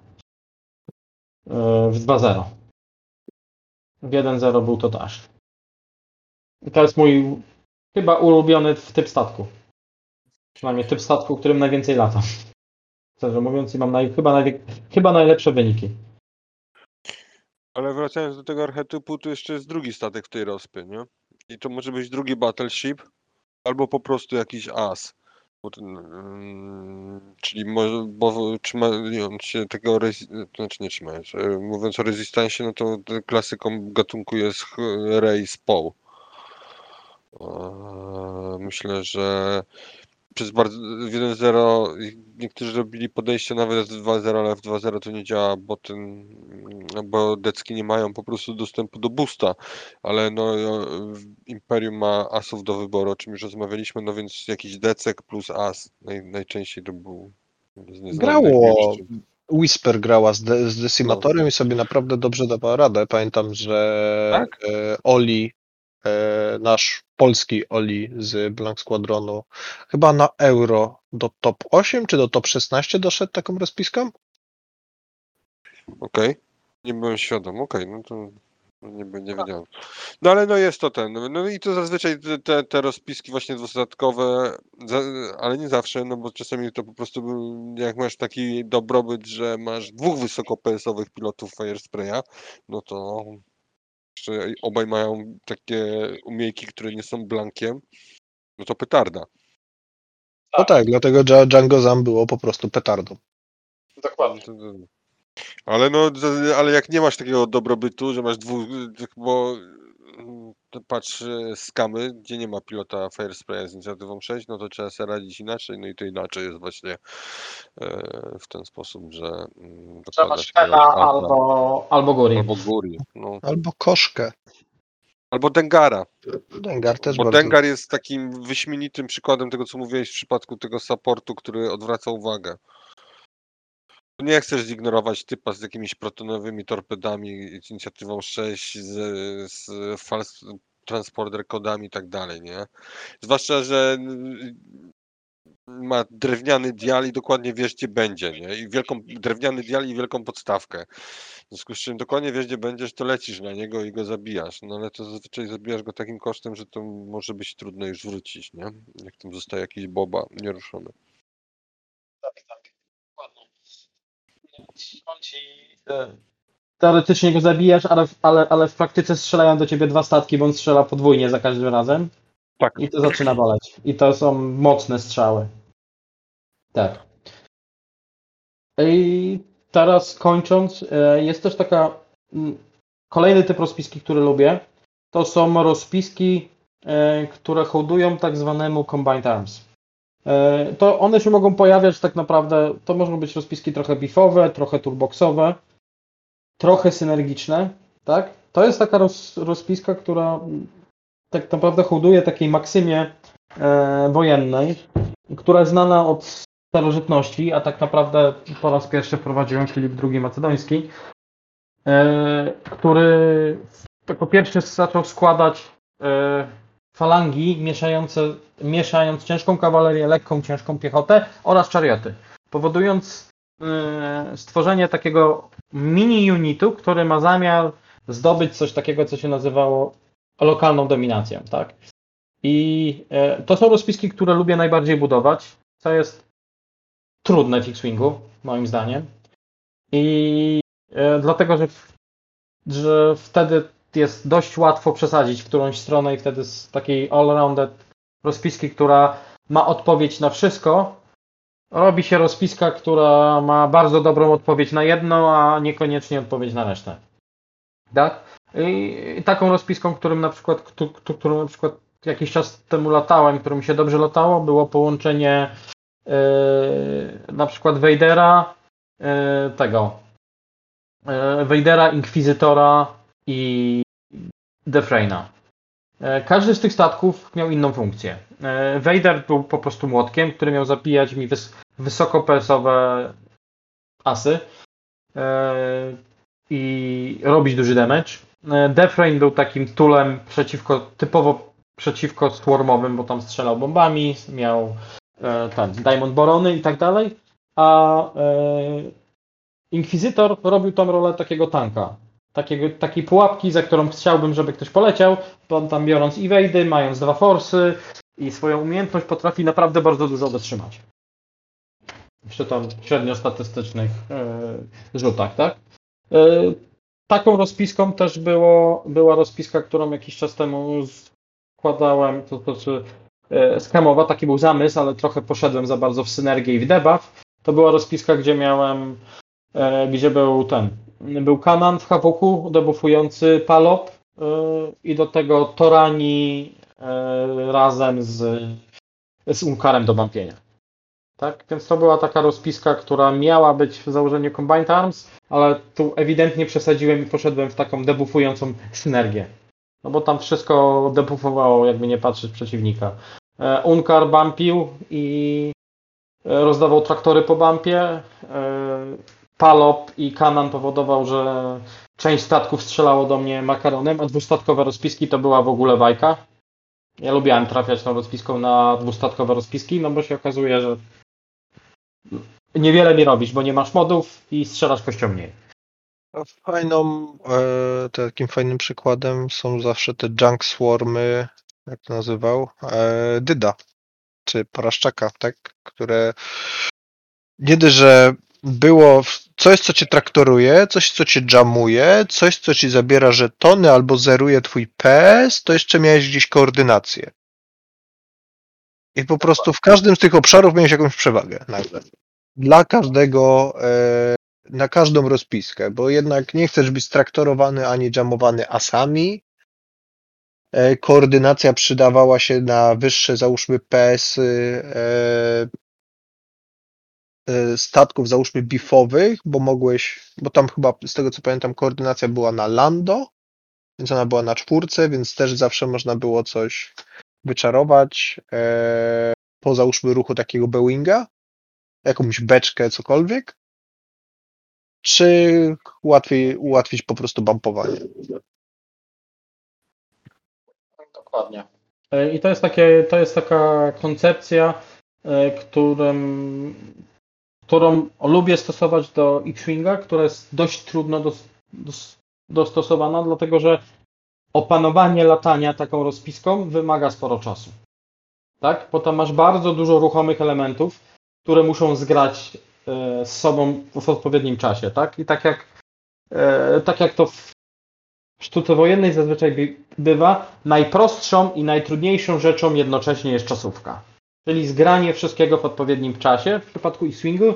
W 2.0. W 1.0 był to Dash. To jest mój chyba ulubiony typ statku. Przynajmniej typ statku, którym najwięcej latam. Szczerze mówiąc, i mam naj, chyba, najwie, chyba najlepsze wyniki. Ale wracając do tego archetypu, to jeszcze jest drugi statek w tej rozpie, nie? I to może być drugi battleship, albo po prostu jakiś as. Bo mm, czyli może, bo trzymając się tego, znaczy nie trzymając, e, mówiąc o rezystansie, no to klasyką gatunku jest Ray z Poe. Myślę, że przez bardzo w 1-0 niektórzy robili podejście nawet w 2-0, ale w 2-0 to nie działa, bo ten, bo decki nie mają po prostu dostępu do boosta, ale no Imperium ma asów do wyboru, o czym już rozmawialiśmy, no więc jakiś decek plus as naj, najczęściej to był Grało Whisper grała z, de, z Decimatorem no. i sobie naprawdę dobrze dawała radę. Pamiętam, że tak? E, Oli nasz polski Oli z Blank Squadronu chyba na euro do top 8 czy do top 16 doszedł taką rozpiską? Okej, okay. nie byłem świadom, okej, okay, no to nie, nie wiedziałem. No ale no jest to ten, no i to zazwyczaj te, te rozpiski właśnie dwustatkowe, ale nie zawsze, no bo czasami to po prostu jak masz taki dobrobyt, że masz dwóch wysoko PS-owych pilotów Firespraya, no to że obaj mają takie umiejki, które nie są blankiem, no to petarda. No tak, dlatego Django Zam było po prostu petardą. Dokładnie. Ale no, ale jak nie masz takiego dobrobytu, że masz dwóch, bo patrz e, skamy, gdzie nie ma pilota Firespraya z inicjatywą 6, no to trzeba sobie radzić inaczej, no i to inaczej jest właśnie e, w ten sposób, że mm, trzeba Szpena albo, albo Guri. Albo Guri, no. Albo Koszkę. Albo Dengara. Dengar też Bo bardzo... Dengar jest takim wyśmienitym przykładem tego, co mówiłeś w przypadku tego supportu, który odwraca uwagę. Nie chcesz zignorować typa z jakimiś protonowymi torpedami, z inicjatywą 6, z, z transporter kodami i tak dalej, nie? Zwłaszcza, że ma drewniany dial i dokładnie wiesz, gdzie będzie, nie? I wielką, drewniany dial i wielką podstawkę. W związku z czym dokładnie wiesz, gdzie będziesz, to lecisz na niego i go zabijasz. No ale to zazwyczaj zabijasz go takim kosztem, że to może być trudno już wrócić, nie? Jak tam zostaje jakiś boba nieruszony. Tak, tak. Ładnie. On ci e, teoretycznie go zabijasz, ale, ale, ale w praktyce strzelają do ciebie dwa statki, bo on strzela podwójnie za każdym razem. Tak. I to zaczyna boleć. I to są mocne strzały. Tak. I teraz kończąc, e, jest też taka kolejny typ rozpiski, który lubię. To są rozpiski, e, które hołdują tak zwanemu Combined Arms. E, to one się mogą pojawiać tak naprawdę, to mogą być rozpiski trochę bifowe, trochę turboxowe, trochę synergiczne, tak? To jest taka roz, rozpiska, która tak naprawdę hołduje takiej maksymie e, wojennej, która jest znana od starożytności, a tak naprawdę po raz pierwszy wprowadził ją Filip II Macedoński, e, który jako pierwszy zaczął składać e, falangi mieszające, mieszając ciężką kawalerię, lekką, ciężką piechotę oraz czarioty, powodując e, stworzenie takiego mini unitu, który ma zamiar zdobyć coś takiego, co się nazywało lokalną dominacją, tak? I e, to są rozpiski, które lubię najbardziej budować, co jest trudne w X-Wingu, moim zdaniem. I e, dlatego, że, że wtedy jest dość łatwo przesadzić w którąś stronę i wtedy z takiej all-rounded rozpiski, która ma odpowiedź na wszystko, robi się rozpiska, która ma bardzo dobrą odpowiedź na jedno, a niekoniecznie odpowiedź na resztę. Tak? I taką rozpiską, którym na przykład, którą na przykład jakiś czas temu latałem, którym się dobrze latało, było połączenie yy, na przykład Vadera, yy, tego yy, Vadera, Inkwizytora i Defraina. Każdy z tych statków miał inną funkcję. Vader był po prostu młotkiem, który miał zabijać mi wys wysoko PS-owe asy i robić duży damage. E, Defrain był takim tulem przeciwko, typowo przeciwko swarmowym, bo tam strzelał bombami, miał e, ten Diamond Borony i tak dalej, a e, Inkwizytor robił tą rolę takiego tanka. Takiego, takiej pułapki, za którą chciałbym, żeby ktoś poleciał, bo tam biorąc evady, mając dwa forsy i swoją umiejętność potrafi naprawdę bardzo dużo wytrzymać. Przy tam średnio statystycznych yy, rzutach, tak? Yy, taką rozpiską też było, była rozpiska, którą jakiś czas temu składałem, to znaczy e, skamowa, taki był zamysł, ale trochę poszedłem za bardzo w synergię i w debuff. To była rozpiska, gdzie miałem, e, gdzie był ten, był Kanan w Hawoku, debuffujący Palop e, i do tego Torani e, razem z, z Unkarem do bampienia. Tak? Więc to była taka rozpiska, która miała być w założeniu Combined Arms, ale tu ewidentnie przesadziłem i poszedłem w taką debuffującą synergię. No bo tam wszystko debuffowało, jakby nie patrzeć przeciwnika. E, Unkar bampił i rozdawał traktory po bampie. Palop i Kanan powodował, że część statków strzelało do mnie makaronem, a dwustatkowe rozpiski to była w ogóle bajka. Ja lubiłem trafiać tą rozpiską na dwustatkowe rozpiski, no bo się okazuje, że niewiele mi robisz, bo nie masz modów i strzelasz kością mniej. Fajną, e, takim fajnym przykładem są zawsze te junk swarmy, jak to nazywał, e, Dyda, czy Paraszczaka, tak, które nie dość, że było coś, co cię traktoruje, coś, co cię jamuje, coś, co ci zabiera żetony albo zeruje twój PS, to jeszcze miałeś gdzieś koordynację. I po prostu w każdym z tych obszarów miałeś jakąś przewagę nagle. Dla każdego, e, na każdą rozpiskę, bo jednak nie chcesz być straktorowany ani jamowany asami. E, koordynacja przydawała się na wyższe, załóżmy PS statków, załóżmy bifowych, bo mogłeś, bo tam chyba z tego co pamiętam koordynacja była na lando, więc ona była na czwórce, więc też zawsze można było coś wyczarować e, po załóżmy ruchu takiego Bewinga, jakąś beczkę, cokolwiek, czy łatwiej ułatwić po prostu bumpowanie. Dokładnie. E, I to jest, takie, to jest taka koncepcja, e, którym, którą lubię stosować do X-Winga, która jest dość trudno dos, dos, dostosowana, dlatego że opanowanie latania taką rozpiską wymaga sporo czasu. Tak? Bo tam masz bardzo dużo ruchomych elementów, które muszą zgrać e, z sobą w odpowiednim czasie. Tak? I tak jak, e, tak jak to w sztuce wojennej zazwyczaj by- bywa, najprostszą i najtrudniejszą rzeczą jednocześnie jest czasówka. Czyli zgranie wszystkiego w odpowiednim czasie. W przypadku X-Wingu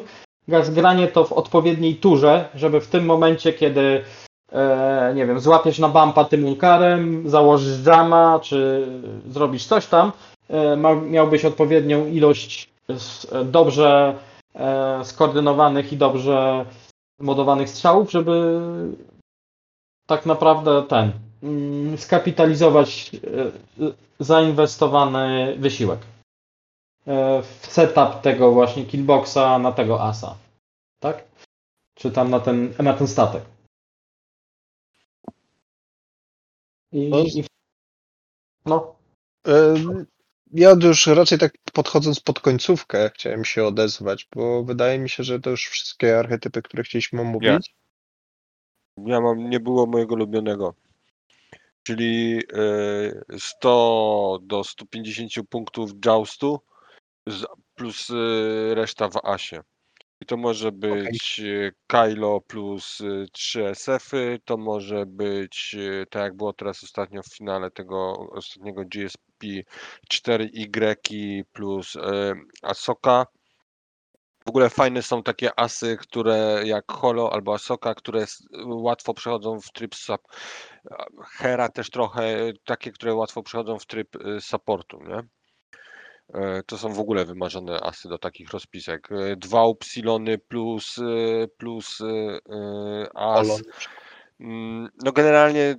zgranie to w odpowiedniej turze, żeby w tym momencie, kiedy e, nie wiem, złapiesz na bumpa tym unkarem, założysz jama, czy zrobisz coś tam, e, miałbyś odpowiednią ilość dobrze e, skoordynowanych i dobrze modowanych strzałów, żeby tak naprawdę ten mm, skapitalizować e, zainwestowany wysiłek w setup tego właśnie killboxa na tego asa. Tak? Czy tam na ten, na ten statek. I, No. i no, E, Ja już raczej tak podchodząc pod końcówkę chciałem się odezwać, bo wydaje mi się, że to już wszystkie archetypy, które chcieliśmy omówić. Ja mam, nie było mojego ulubionego. Czyli e, 100 do 150 punktów joustu plus e, reszta w asie. I to może być e, Kylo plus e, 3 SF-y, to może być, e, tak jak było teraz ostatnio w finale tego ostatniego GSP 4Y plus e, Asoka. W ogóle fajne są takie asy, które jak Holo albo Asoka, które łatwo przechodzą w tryb sub. Hera też trochę, takie, które łatwo przechodzą w tryb y, supportu, nie? E, To są w ogóle wymarzone asy do takich rozpisek. E, Dwa upsilony plus, y, plus as. Mm, No generalnie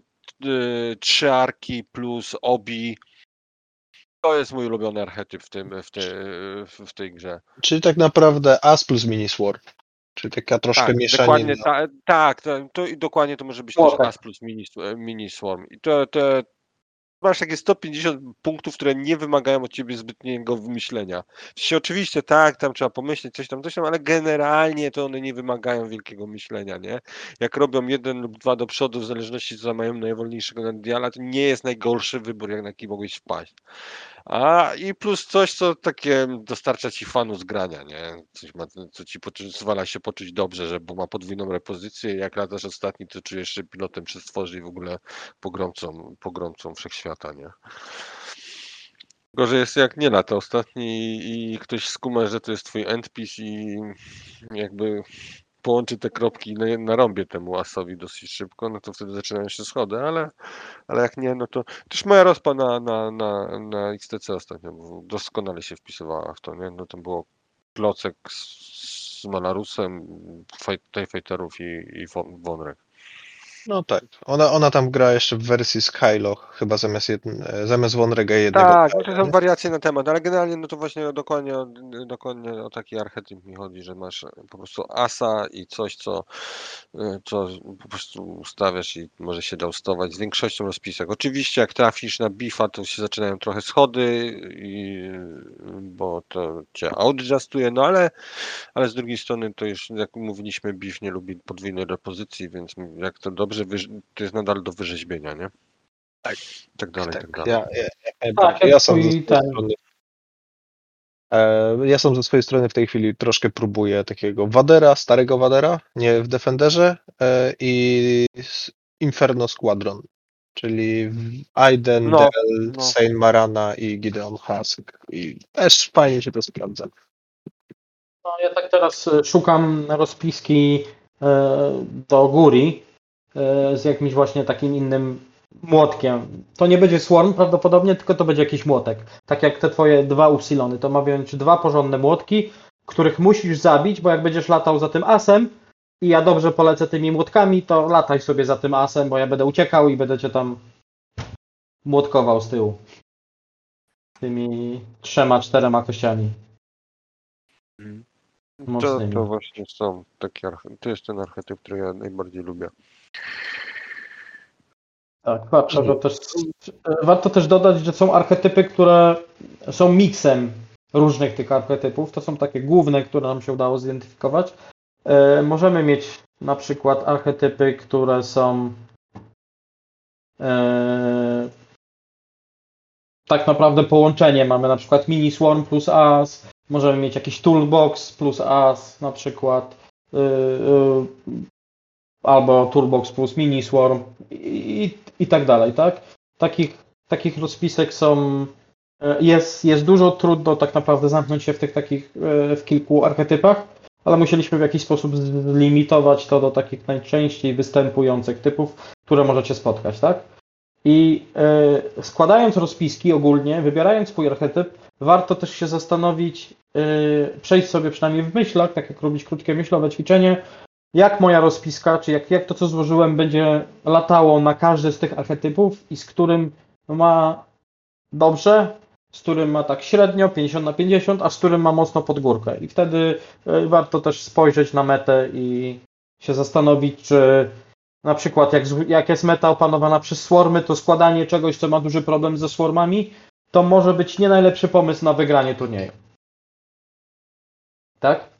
trzy arki plus obi. To jest mój ulubiony archetyp w, tym, w, te, w, tej grze. Czyli tak naprawdę As plus Miniswarm. Czyli taka troszkę Tak, mieszanina. dokładnie ta, tak, to, to, i dokładnie to może być też Okej. As plus mini, mini Swarm. I to, to masz takie 150 punktów, które nie wymagają od ciebie zbytniego wymyślenia. Sensie oczywiście tak, tam trzeba pomyśleć coś tam, coś tam, ale generalnie to one nie wymagają wielkiego myślenia, nie? Jak robią jeden lub dwa do przodu, w zależności co mają najwolniejszego Nandiala, to nie jest najgorszy wybór, jak na jaki mogłeś wpaść. A i plus coś, co takie dostarcza ci fanu z grania, nie? Coś ma, co ci pozwala się poczuć dobrze, że bo ma podwójną repozycję, jak latasz ostatni, to czujesz się pilotem przez tworzy i w ogóle pogromcą, pogromcą wszechświata, nie? Gorzej jest jak nie lata ostatni i ktoś skuma, że to jest twój endpiece i jakby połączy te kropki na, na rąbie temu asowi dosyć szybko, no to wtedy zaczynają się schody, ale, ale jak nie, no to też moja rozpa na, na, na, na XTC ostatnio doskonale się wpisywała w to, nie? No to było klocek z, z Malarusem, TIE Fighterów i, i Wonrek. No tak. Ona, ona tam gra jeszcze w wersji z Kylo, chyba zamiast, jed... zamiast Wonrega jednego. Tak, no to są wariacje na temat, ale generalnie no to właśnie dokładnie, dokładnie o taki archetyp mi chodzi, że masz po prostu asa i coś, co, co po prostu ustawiasz i może się dostować z większością rozpisek. Oczywiście jak trafisz na bifa, to się zaczynają trochę schody, i, bo to cię adjustuje, no ale, ale z drugiej strony to już jak mówiliśmy, bif nie lubi podwójnej repozycji, więc jak to dobrze dobrze, to jest nadal do wyrzeźbienia, nie? Tak. Tak dalej, tak, tak dalej. Ja, ja, ja, tak, ja sam ze swojej strony, ja sam ze swojej strony w tej chwili troszkę próbuję takiego Wadera, starego Wadera, nie w Defenderze e, i Inferno Squadron, czyli Aiden, no, Del, no. Saint Marana i Gideon Hask. I też fajnie się to sprawdza. No, ja tak teraz szukam rozpiski do góry z jakimś właśnie takim innym młotkiem. To nie będzie Swarm prawdopodobnie, tylko to będzie jakiś młotek. Tak jak te twoje dwa Upsilony. To ma być dwa porządne młotki, których musisz zabić, bo jak będziesz latał za tym asem i ja dobrze polecę tymi młotkami, to lataj sobie za tym asem, bo ja będę uciekał i będę cię tam młotkował z tyłu. Tymi trzema, czterema kościami. To, to właśnie są takie, to jest ten archetyp, który ja najbardziej lubię. Tak, warto też, warto też dodać, że są archetypy, które są miksem różnych tych archetypów. To są takie główne, które nam się udało zidentyfikować. E, możemy mieć na przykład archetypy, które są e, tak naprawdę połączenie. Mamy na przykład mini swarm plus as, możemy mieć jakiś toolbox plus as na przykład. E, albo Toolbox plus Mini Swarm i, i tak dalej, tak? Takich, takich rozpisek są, jest, jest dużo, trudno tak naprawdę zamknąć się w tych takich, w kilku archetypach, ale musieliśmy w jakiś sposób zlimitować to do takich najczęściej występujących typów, które możecie spotkać, tak? I y, składając rozpiski ogólnie, wybierając swój archetyp, warto też się zastanowić, przejść sobie przynajmniej w myślach, tak jak robić krótkie myślowe ćwiczenie, jak moja rozpiska, czy jak, jak to, co złożyłem, będzie latało na każdy z tych archetypów i z którym ma dobrze, z którym ma tak średnio, 50 na 50, a z którym ma mocno pod górkę. I wtedy warto też spojrzeć na metę i się zastanowić, czy na przykład jak, jak jest meta opanowana przez swarmy, to składanie czegoś, co ma duży problem ze swarmami, to może być nie najlepszy pomysł na wygranie turnieju. Tak?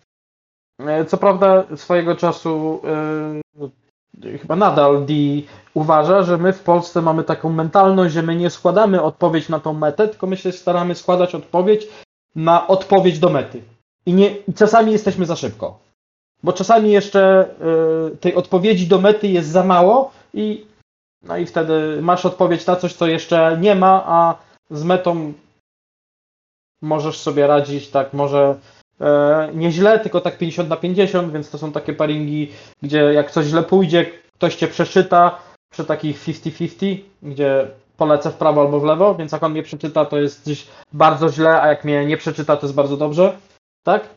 Co prawda swojego czasu yy, chyba nadal D uważa, że my w Polsce mamy taką mentalność, że my nie składamy odpowiedź na tą metę, tylko my się staramy składać odpowiedź na odpowiedź do mety. I, nie, i czasami jesteśmy za szybko. Bo czasami jeszcze yy, tej odpowiedzi do mety jest za mało i no i wtedy masz odpowiedź na coś, co jeszcze nie ma, a z metą możesz sobie radzić tak może e, nieźle, tylko tak 50 na 50, więc to są takie paringi, gdzie jak coś źle pójdzie, ktoś cię przeczyta przy takich 50-50, gdzie polecę w prawo albo w lewo, więc jak on mnie przeczyta, to jest gdzieś bardzo źle, a jak mnie nie przeczyta, to jest bardzo dobrze, tak?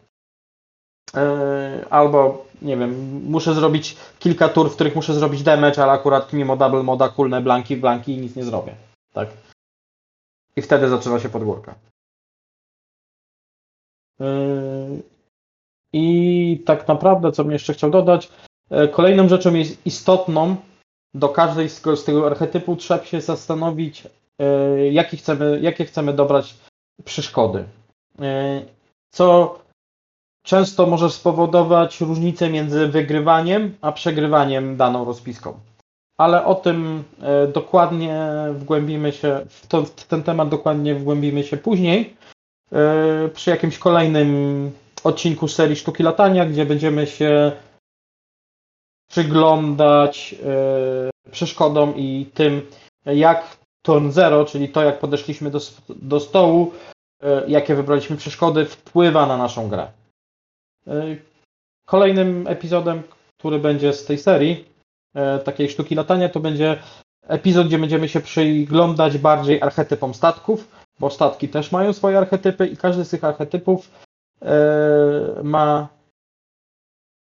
E, albo, nie wiem, muszę zrobić kilka tur, w których muszę zrobić damage, ale akurat mimo double moda kulne blanki blanki i nic nie zrobię, tak? I wtedy zaczyna się podgórka. Yy, I tak naprawdę, co bym jeszcze chciał dodać, yy, kolejną rzeczą jest istotną do każdej z z tego archetypu trzeba się zastanowić, yy, jakie chcemy, jakie chcemy dobrać przeszkody. Co często może spowodować różnicę między wygrywaniem a przegrywaniem daną rozpiską. Ale o tym dokładnie wgłębimy się, w, to, w ten temat dokładnie wgłębimy się później przy jakimś kolejnym odcinku serii Sztuki Latania, gdzie będziemy się przyglądać przeszkodom i tym, jak turn zero, czyli to, jak podeszliśmy do, do stołu, jakie wybraliśmy przeszkody, wpływa na naszą grę. kolejnym epizodem, który będzie z tej serii, e, takiej sztuki latania, to będzie epizod, gdzie będziemy się przyglądać bardziej archetypom statków, bo statki też mają swoje archetypy i każdy z tych archetypów e, ma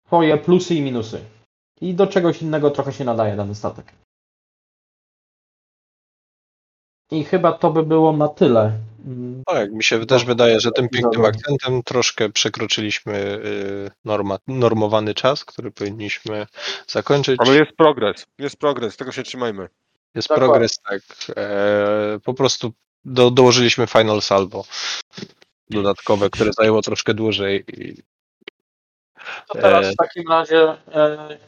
swoje plusy i minusy. I do czegoś innego trochę się nadaje dany statek. I chyba to by było na tyle. Tak, mi się też wydaje, że tym pięknym akcentem troszkę przekroczyliśmy y, norma, normowany czas, który powinniśmy zakończyć. Ale jest progres, jest progres, tego się trzymajmy. Jest Dokładnie. progres, tak. E, po prostu do, dołożyliśmy final salvo dodatkowe, które zajęło troszkę dłużej. I, To teraz E, w takim razie e,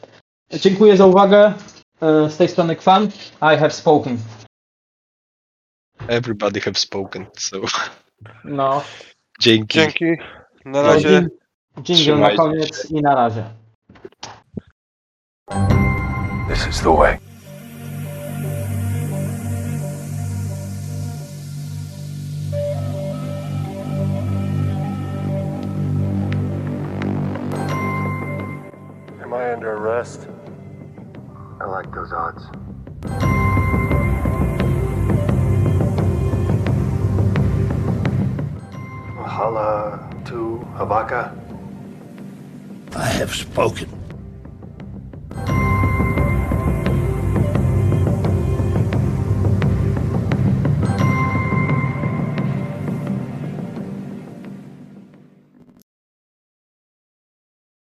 dziękuję za uwagę. E, z tej strony Kwan. I have spoken. everybody have spoken. So, No. dzięki. Dzięki, na No, razie. Dżingiel na koniec i na razie. This is the way. Am I under arrest? I like those odds. Hala to Havaka? I have spoken.